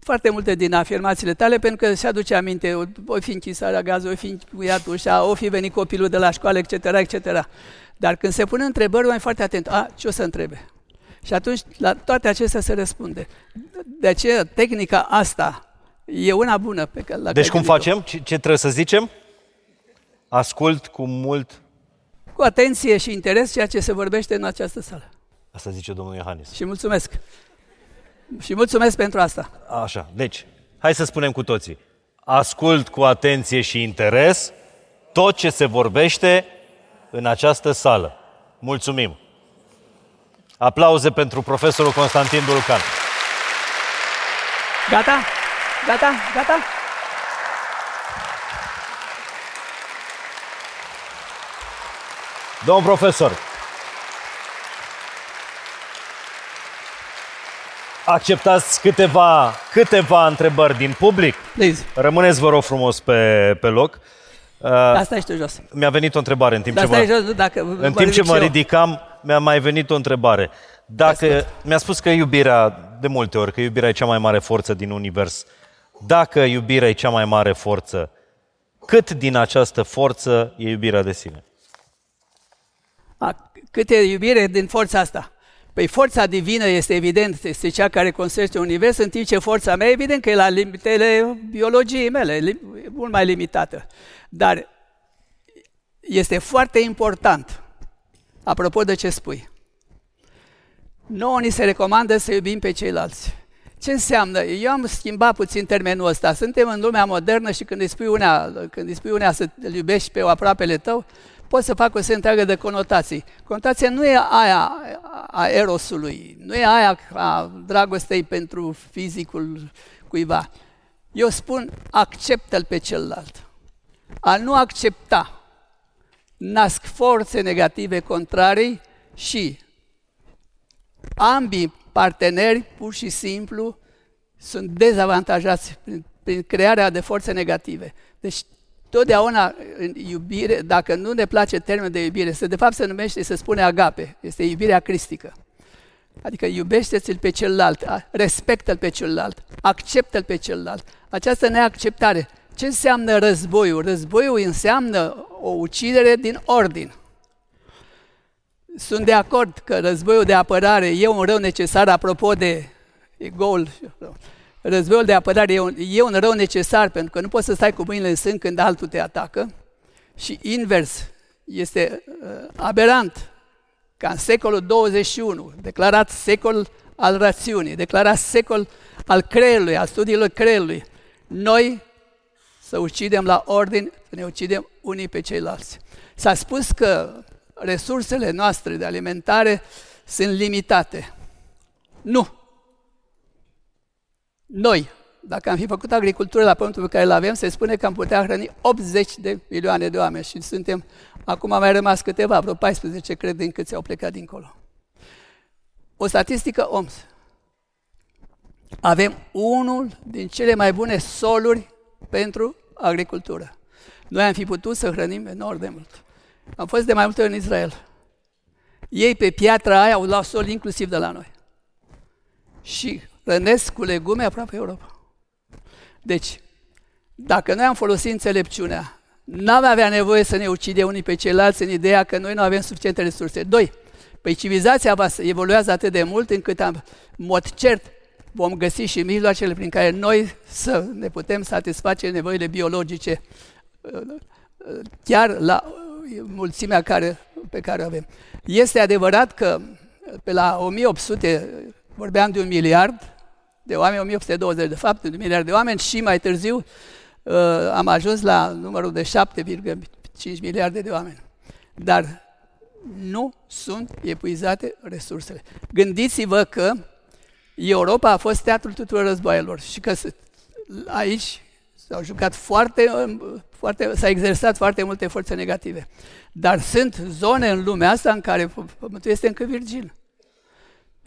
foarte multe din afirmațiile tale, pentru că se aduce aminte, o fi închisarea gazului, o fi încuiat ușa, o fi venit copilul de la școală, etc., etc. Dar când se pune întrebări, mai foarte atent. A, ce o să întrebe? Și atunci, la toate acestea se răspunde. De aceea, tehnica asta e una bună. Pe care, la deci cum facem? Ce, ce trebuie să zicem? Ascult cu mult... Cu atenție și interes ceea ce se vorbește în această sală. Asta zice domnul Iohannis. Și mulțumesc. Și mulțumesc pentru asta. Așa, deci, hai să spunem cu toții. Ascult cu atenție și interes tot ce se vorbește în această sală. Mulțumim! Aplauze pentru profesorul Constantin Dulcan. Gata? Gata? Gata? Domn profesor, acceptați câteva, câteva întrebări din public. Please. Rămâneți, vă rog frumos, pe, pe loc. Uh, Asta ești jos. Mi-a venit o întrebare în timp Dar ce mă, jos, dacă în timp ce mă ridicam, mi-a mai venit o întrebare. Dacă mi-a spus că iubirea, de multe ori, că iubirea e cea mai mare forță din univers. Dacă iubirea e cea mai mare forță, cât din această forță e iubirea de sine? A, cât e iubire din forța asta? Păi forța divină este evident, este cea care construiește univers, în timp ce forța mea, evident că e la limitele biologiei mele, mult mai limitată. Dar este foarte important, apropo de ce spui, nouă ni se recomandă să iubim pe ceilalți. Ce înseamnă? Eu am schimbat puțin termenul ăsta. Suntem în lumea modernă și când îi spui una, când îi spui una să iubești pe aproapele tău, pot să fac o serie întreagă de conotații. Conotația nu e aia a erosului, nu e aia a dragostei pentru fizicul cuiva. Eu spun, acceptă-l pe celălalt. A nu accepta nasc forțe negative contrarii și ambii parteneri, pur și simplu, sunt dezavantajați prin, prin crearea de forțe negative. Deci Totdeauna în iubire, dacă nu ne place termenul de iubire, se de fapt se numește, se spune agape, este iubirea cristică. Adică iubește-ți-l pe celălalt, respectă-l pe celălalt, acceptă-l pe celălalt. Această neacceptare. Ce înseamnă războiul? Războiul înseamnă o ucidere din ordin. Sunt de acord că războiul de apărare e un rău necesar, apropo de egoul. Războiul de apărare e un, e un rău necesar, pentru că nu poți să stai cu mâinile în sân când altul te atacă. Și invers, este uh, aberant ca în secolul 21, declarat secol al rațiunii, declarat secol al creierului, al studiilor creierului, noi să ucidem la ordine, să ne ucidem unii pe ceilalți. S-a spus că resursele noastre de alimentare sunt limitate. Nu. Noi, dacă am fi făcut agricultură la pământul pe care îl avem, se spune că am putea hrăni 80 de milioane de oameni și suntem, acum mai rămas câteva, vreo 14, cred, din câți au plecat dincolo. O statistică OMS. Avem unul din cele mai bune soluri pentru agricultură. Noi am fi putut să hrănim enorm de mult. Am fost de mai multe ori în Israel. Ei pe piatra aia au luat sol inclusiv de la noi. Și hrănesc cu legume aproape Europa. Deci, dacă noi am folosit înțelepciunea, n-am avea nevoie să ne ucide unii pe ceilalți în ideea că noi nu avem suficiente resurse. Doi, păi civilizația va evoluează atât de mult încât am, în mod cert, vom găsi și mijloacele prin care noi să ne putem satisface nevoile biologice chiar la mulțimea care, pe care o avem. Este adevărat că pe la 1800 vorbeam de un miliard de oameni, 1820 de fapt, de un miliard de oameni și mai târziu uh, am ajuns la numărul de 7,5 miliarde de oameni. Dar nu sunt epuizate resursele. Gândiți-vă că Europa a fost teatrul tuturor războaielor și că aici s-au jucat foarte, foarte, s-a exersat foarte multe forțe negative. Dar sunt zone în lumea asta în care pământul este încă virgin.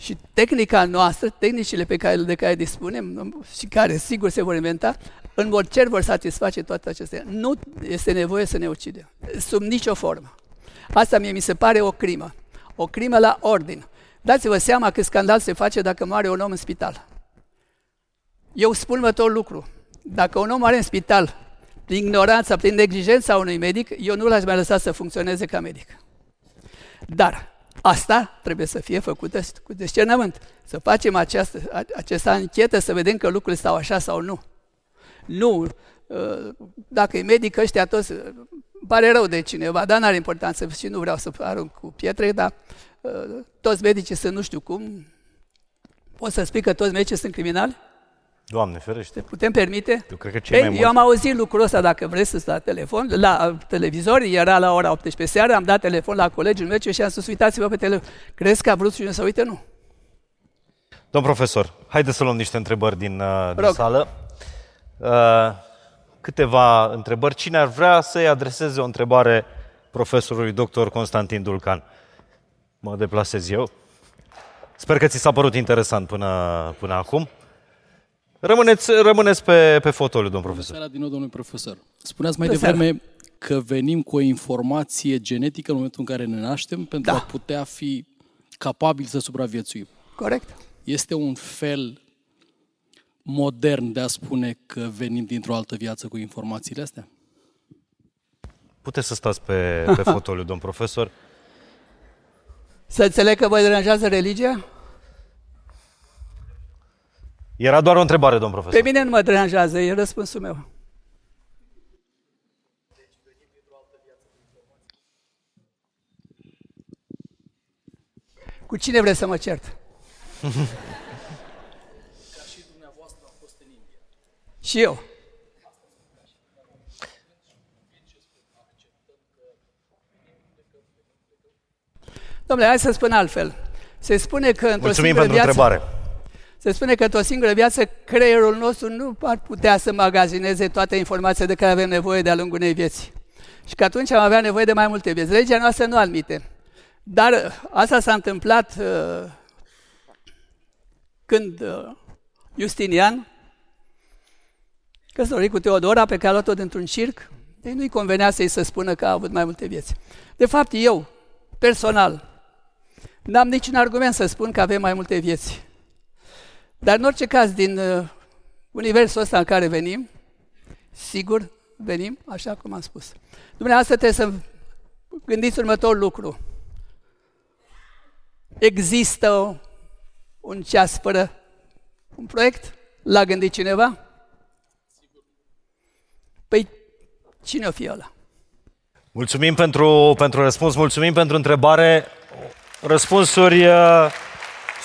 Și tehnica noastră, tehnicile pe care, de care dispunem și care sigur se vor inventa, în mod cer vor satisface toate acestea. Nu este nevoie să ne ucidem, sub nicio formă. Asta mie mi se pare o crimă. O crimă la ordin. Dați-vă seama că scandal se face dacă moare un om în spital. Eu spun următorul lucru. Dacă un om moare în spital, prin ignoranța, prin neglijența unui medic, eu nu l-aș mai lăsa să funcționeze ca medic. Dar asta trebuie să fie făcută cu discernământ. Să facem această, această anchetă să vedem că lucrurile stau așa sau nu. Nu, uh, dacă e medic ăștia toți, pare rău de cineva, dar n-are importanță și nu vreau să arunc cu pietre, dar uh, toți medicii sunt nu știu cum. Poți să spui că toți medicii sunt criminali? Doamne ferește. Putem permite? Eu cred că cei Ei, mai Eu am auzit lucrul ăsta, dacă vreți să la telefon, la televizor, era la ora 18 seara, am dat telefon la colegul meu și am spus, uitați-vă pe telefon. Crezi că a vrut și să uite? Nu. Domn profesor, haideți să luăm niște întrebări din, uh, din sală. Uh, câteva întrebări. Cine ar vrea să-i adreseze o întrebare profesorului doctor Constantin Dulcan? Mă deplasez eu. Sper că ți s-a părut interesant până, până acum. Rămâneți, rămâneți pe, pe fotoliu, domn profesor. Seara din nou, domnule profesor. Spuneați mai devreme că venim cu o informație genetică în momentul în care ne naștem pentru da. a putea fi capabili să supraviețuim. Corect. Este un fel modern de a spune că venim dintr-o altă viață cu informațiile astea? Puteți să stați pe, pe (laughs) fotoliu, domn profesor. Să înțeleg că vă deranjează religia? Era doar o întrebare, domn profesor. Pe mine nu mă deranjează, e răspunsul meu. Cu cine vreți să mă cert? Ca și dumneavoastră am fost în India. Și eu. Domnule, hai să spun altfel. Se spune că într-o Mulțumim pentru viață, întrebare. Se spune că într-o singură viață creierul nostru nu ar putea să magazineze toate informațiile de care avem nevoie de-a lungul unei vieți. Și că atunci am avea nevoie de mai multe vieți. Legea noastră nu admite. Dar asta s-a întâmplat uh, când uh, Justinian, căsătorit cu Teodora, pe care a luat-o dintr-un circ, ei nu-i convenea să-i să spună că a avut mai multe vieți. De fapt, eu, personal, N-am niciun argument să spun că avem mai multe vieți. Dar în orice caz, din uh, universul ăsta în care venim, sigur venim, așa cum am spus. Dumneavoastră trebuie să gândiți următorul lucru. Există un ceas fără un proiect? L-a gândit cineva? Păi, cine o fi ăla? Mulțumim pentru, pentru răspuns, mulțumim pentru întrebare. Răspunsuri uh,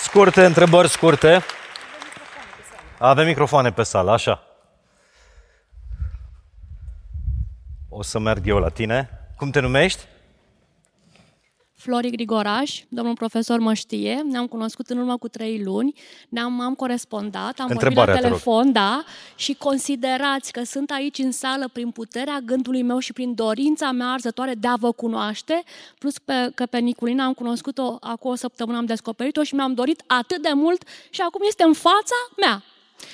scurte, întrebări scurte. Avem microfoane pe sală, așa. O să merg eu la tine. Cum te numești? Flori Grigoraș, domnul profesor mă știe, ne-am cunoscut în urmă cu trei luni, ne-am am corespondat, am vorbit la telefon, da, și considerați că sunt aici în sală prin puterea gândului meu și prin dorința mea arzătoare de a vă cunoaște, plus pe, că pe Niculina am cunoscut-o acum o săptămână, am descoperit-o și mi-am dorit atât de mult și acum este în fața mea.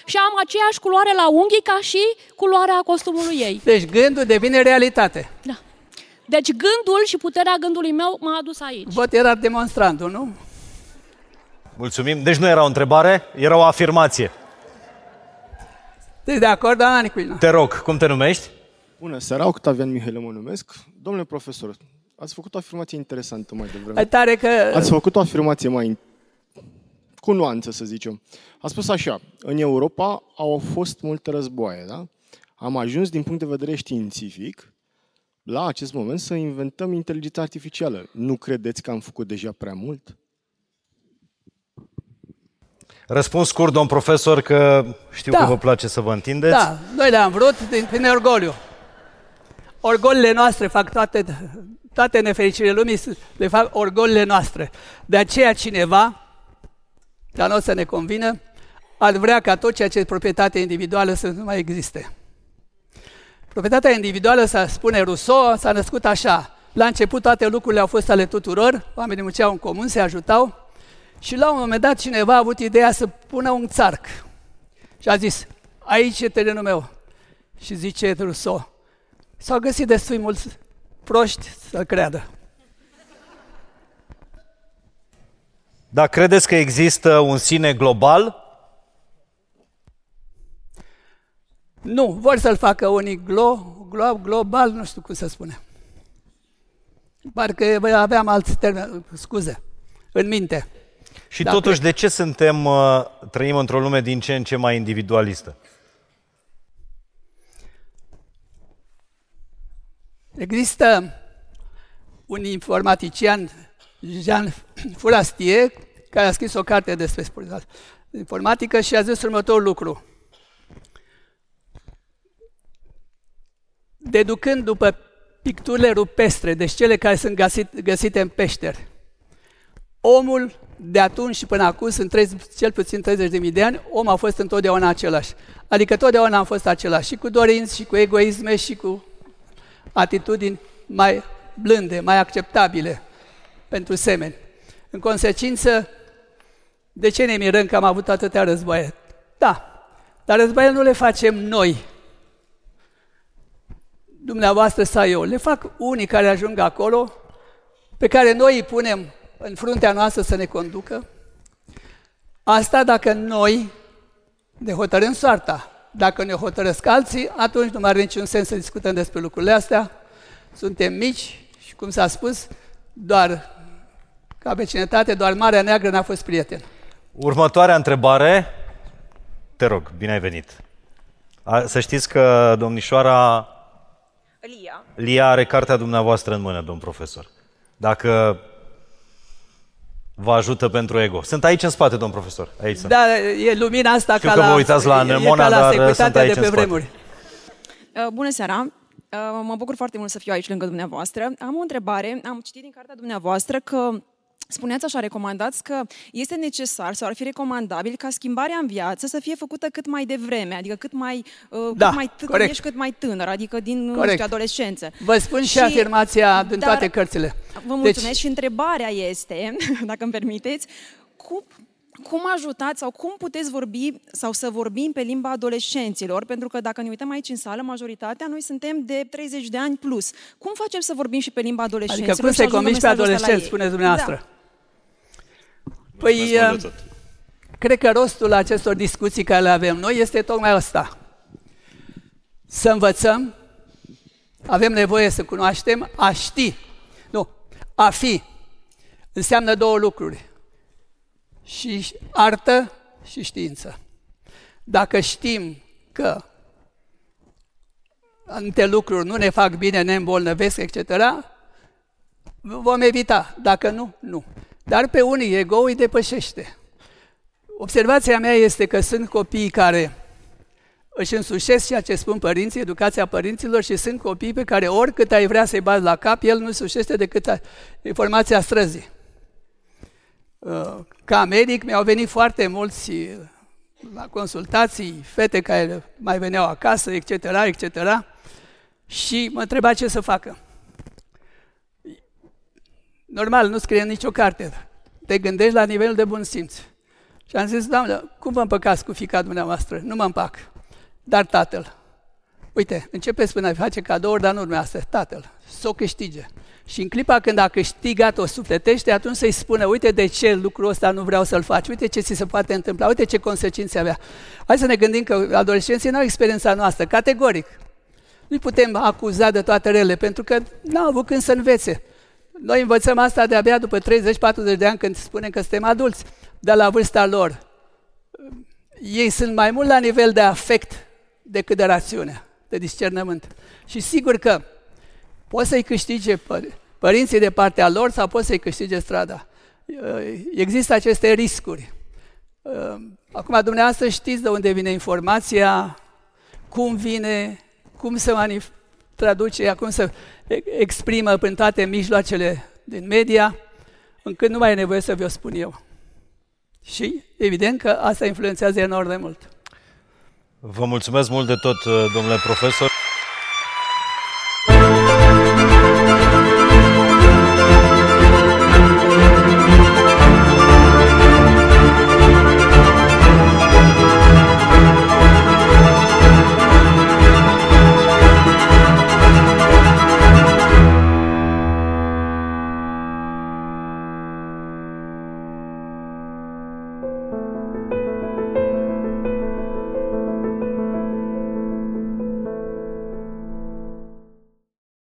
Și am aceeași culoare la unghii ca și culoarea costumului ei. Deci gândul devine realitate. Da. Deci gândul și puterea gândului meu m-a adus aici. Văd era demonstrantul, nu? Mulțumim. Deci nu era o întrebare, era o afirmație. Deci de acord, Ana Nicuina? Te rog, cum te numești? Bună seara, Octavian Mihail mă numesc. Domnule profesor, ați făcut o afirmație interesantă mai devreme. E tare că... Ați făcut o afirmație mai cu nuanță, să zicem. A spus așa, în Europa au fost multe războaie, da? Am ajuns din punct de vedere științific la acest moment să inventăm inteligența artificială. Nu credeți că am făcut deja prea mult? Răspuns scurt, domn profesor, că știu da. că vă place să vă întindeți. Da, noi le-am vrut din, prin orgoliu. Orgolile noastre fac toate, toate nefericirile lumii, le fac orgolile noastre. De aceea cineva, dar nu o să ne convină, ar vrea ca tot ceea ce e proprietate individuală să nu mai existe. Proprietatea individuală, să spune Rousseau, s-a născut așa. La început toate lucrurile au fost ale tuturor, oamenii munceau în comun, se ajutau și la un moment dat cineva a avut ideea să pună un țarc. Și a zis, aici e terenul meu. Și zice Rousseau, s-au găsit destui mulți proști să creadă. Dar credeți că există un sine global Nu, vor să-l facă unii glo, glo, global, nu știu cum să spune. Parcă aveam alți termeni, scuze, în minte. Și Dacă... totuși, de ce suntem, uh, trăim într-o lume din ce în ce mai individualistă? Există un informatician, Jean Fourastier, care a scris o carte despre informatică și a zis următorul lucru. deducând după picturile rupestre, deci cele care sunt găsit, găsite în peșteri. Omul de atunci și până acum, sunt 30, cel puțin 30.000 de ani, om a fost întotdeauna același. Adică totdeauna am fost același, și cu dorinți, și cu egoisme, și cu atitudini mai blânde, mai acceptabile pentru semeni. În consecință, de ce ne mirăm că am avut atâtea războaie? Da, dar războaie nu le facem noi, dumneavoastră sau eu. Le fac unii care ajung acolo, pe care noi îi punem în fruntea noastră să ne conducă. Asta dacă noi ne hotărâm soarta. Dacă ne hotărăsc alții, atunci nu mai are niciun sens să discutăm despre lucrurile astea. Suntem mici și, cum s-a spus, doar ca vecinătate, doar Marea Neagră n-a fost prieten. Următoarea întrebare, te rog, bine ai venit. Să știți că domnișoara Lia. Lia are cartea dumneavoastră în mână, domn profesor. Dacă vă ajută pentru ego. Sunt aici în spate, domn profesor. Aici sunt. Da, e lumina asta Știu ca că la, vă uitați la Nemona, dar sunt aici de pe în vremuri. Uh, bună seara! Uh, mă bucur foarte mult să fiu aici lângă dumneavoastră. Am o întrebare. Am citit din cartea dumneavoastră că Spuneați așa, recomandați că este necesar sau ar fi recomandabil ca schimbarea în viață să fie făcută cât mai devreme, adică cât mai, uh, da, cât mai tânăr ești, cât mai tânăr, adică din corect. știu, adolescență. Vă spun și, și afirmația din dar, toate cărțile. Vă mulțumesc deci... și întrebarea este, (laughs) dacă îmi permiteți, cum, cum ajutați sau cum puteți vorbi sau să vorbim pe limba adolescenților? Pentru că dacă ne uităm aici în sală, majoritatea, noi suntem de 30 de ani plus. Cum facem să vorbim și pe limba adolescenților? Adică cum se convingi pe adolescenți, spuneți dumneavoastră? Da. Păi, cred că rostul acestor discuții care le avem noi este tocmai ăsta. Să învățăm, avem nevoie să cunoaștem, a ști. Nu, a fi înseamnă două lucruri. Și artă și știință. Dacă știm că anumite lucruri nu ne fac bine, ne îmbolnăvesc, etc., vom evita. Dacă nu, nu. Dar pe unii ego îi depășește. Observația mea este că sunt copii care își însușesc ceea ce spun părinții, educația părinților și sunt copii pe care oricât ai vrea să-i bați la cap, el nu însușește decât informația străzii. Uh, ca medic mi-au venit foarte mulți uh, la consultații, fete care mai veneau acasă, etc., etc., și mă întreba ce să facă. Normal, nu scrie nicio carte. Te gândești la nivel de bun simț. Și am zis, doamnă, cum vă împăcați cu fica dumneavoastră? Nu mă împac. Dar tatăl. Uite, începeți până a face cadouri, dar nu urmează. Tatăl, să o câștige. Și în clipa când a câștigat o sufletește, atunci să-i spună, uite de ce lucrul ăsta nu vreau să-l faci, uite ce ți se poate întâmpla, uite ce consecințe avea. Hai să ne gândim că adolescenții nu au experiența noastră, categoric. Nu putem acuza de toate rele, pentru că n-au avut când să învețe. Noi învățăm asta de-abia după 30-40 de ani când spunem că suntem adulți, dar la vârsta lor. Ei sunt mai mult la nivel de afect decât de rațiune, de discernământ. Și sigur că poți să-i câștige părinții de partea lor sau poți să-i câștige strada. Există aceste riscuri. Acum, dumneavoastră știți de unde vine informația, cum vine, cum se manif- traduce, cum se exprimă prin toate mijloacele din media, încât nu mai e nevoie să vi-o spun eu. Și evident că asta influențează enorm de mult. Vă mulțumesc mult de tot, domnule profesor.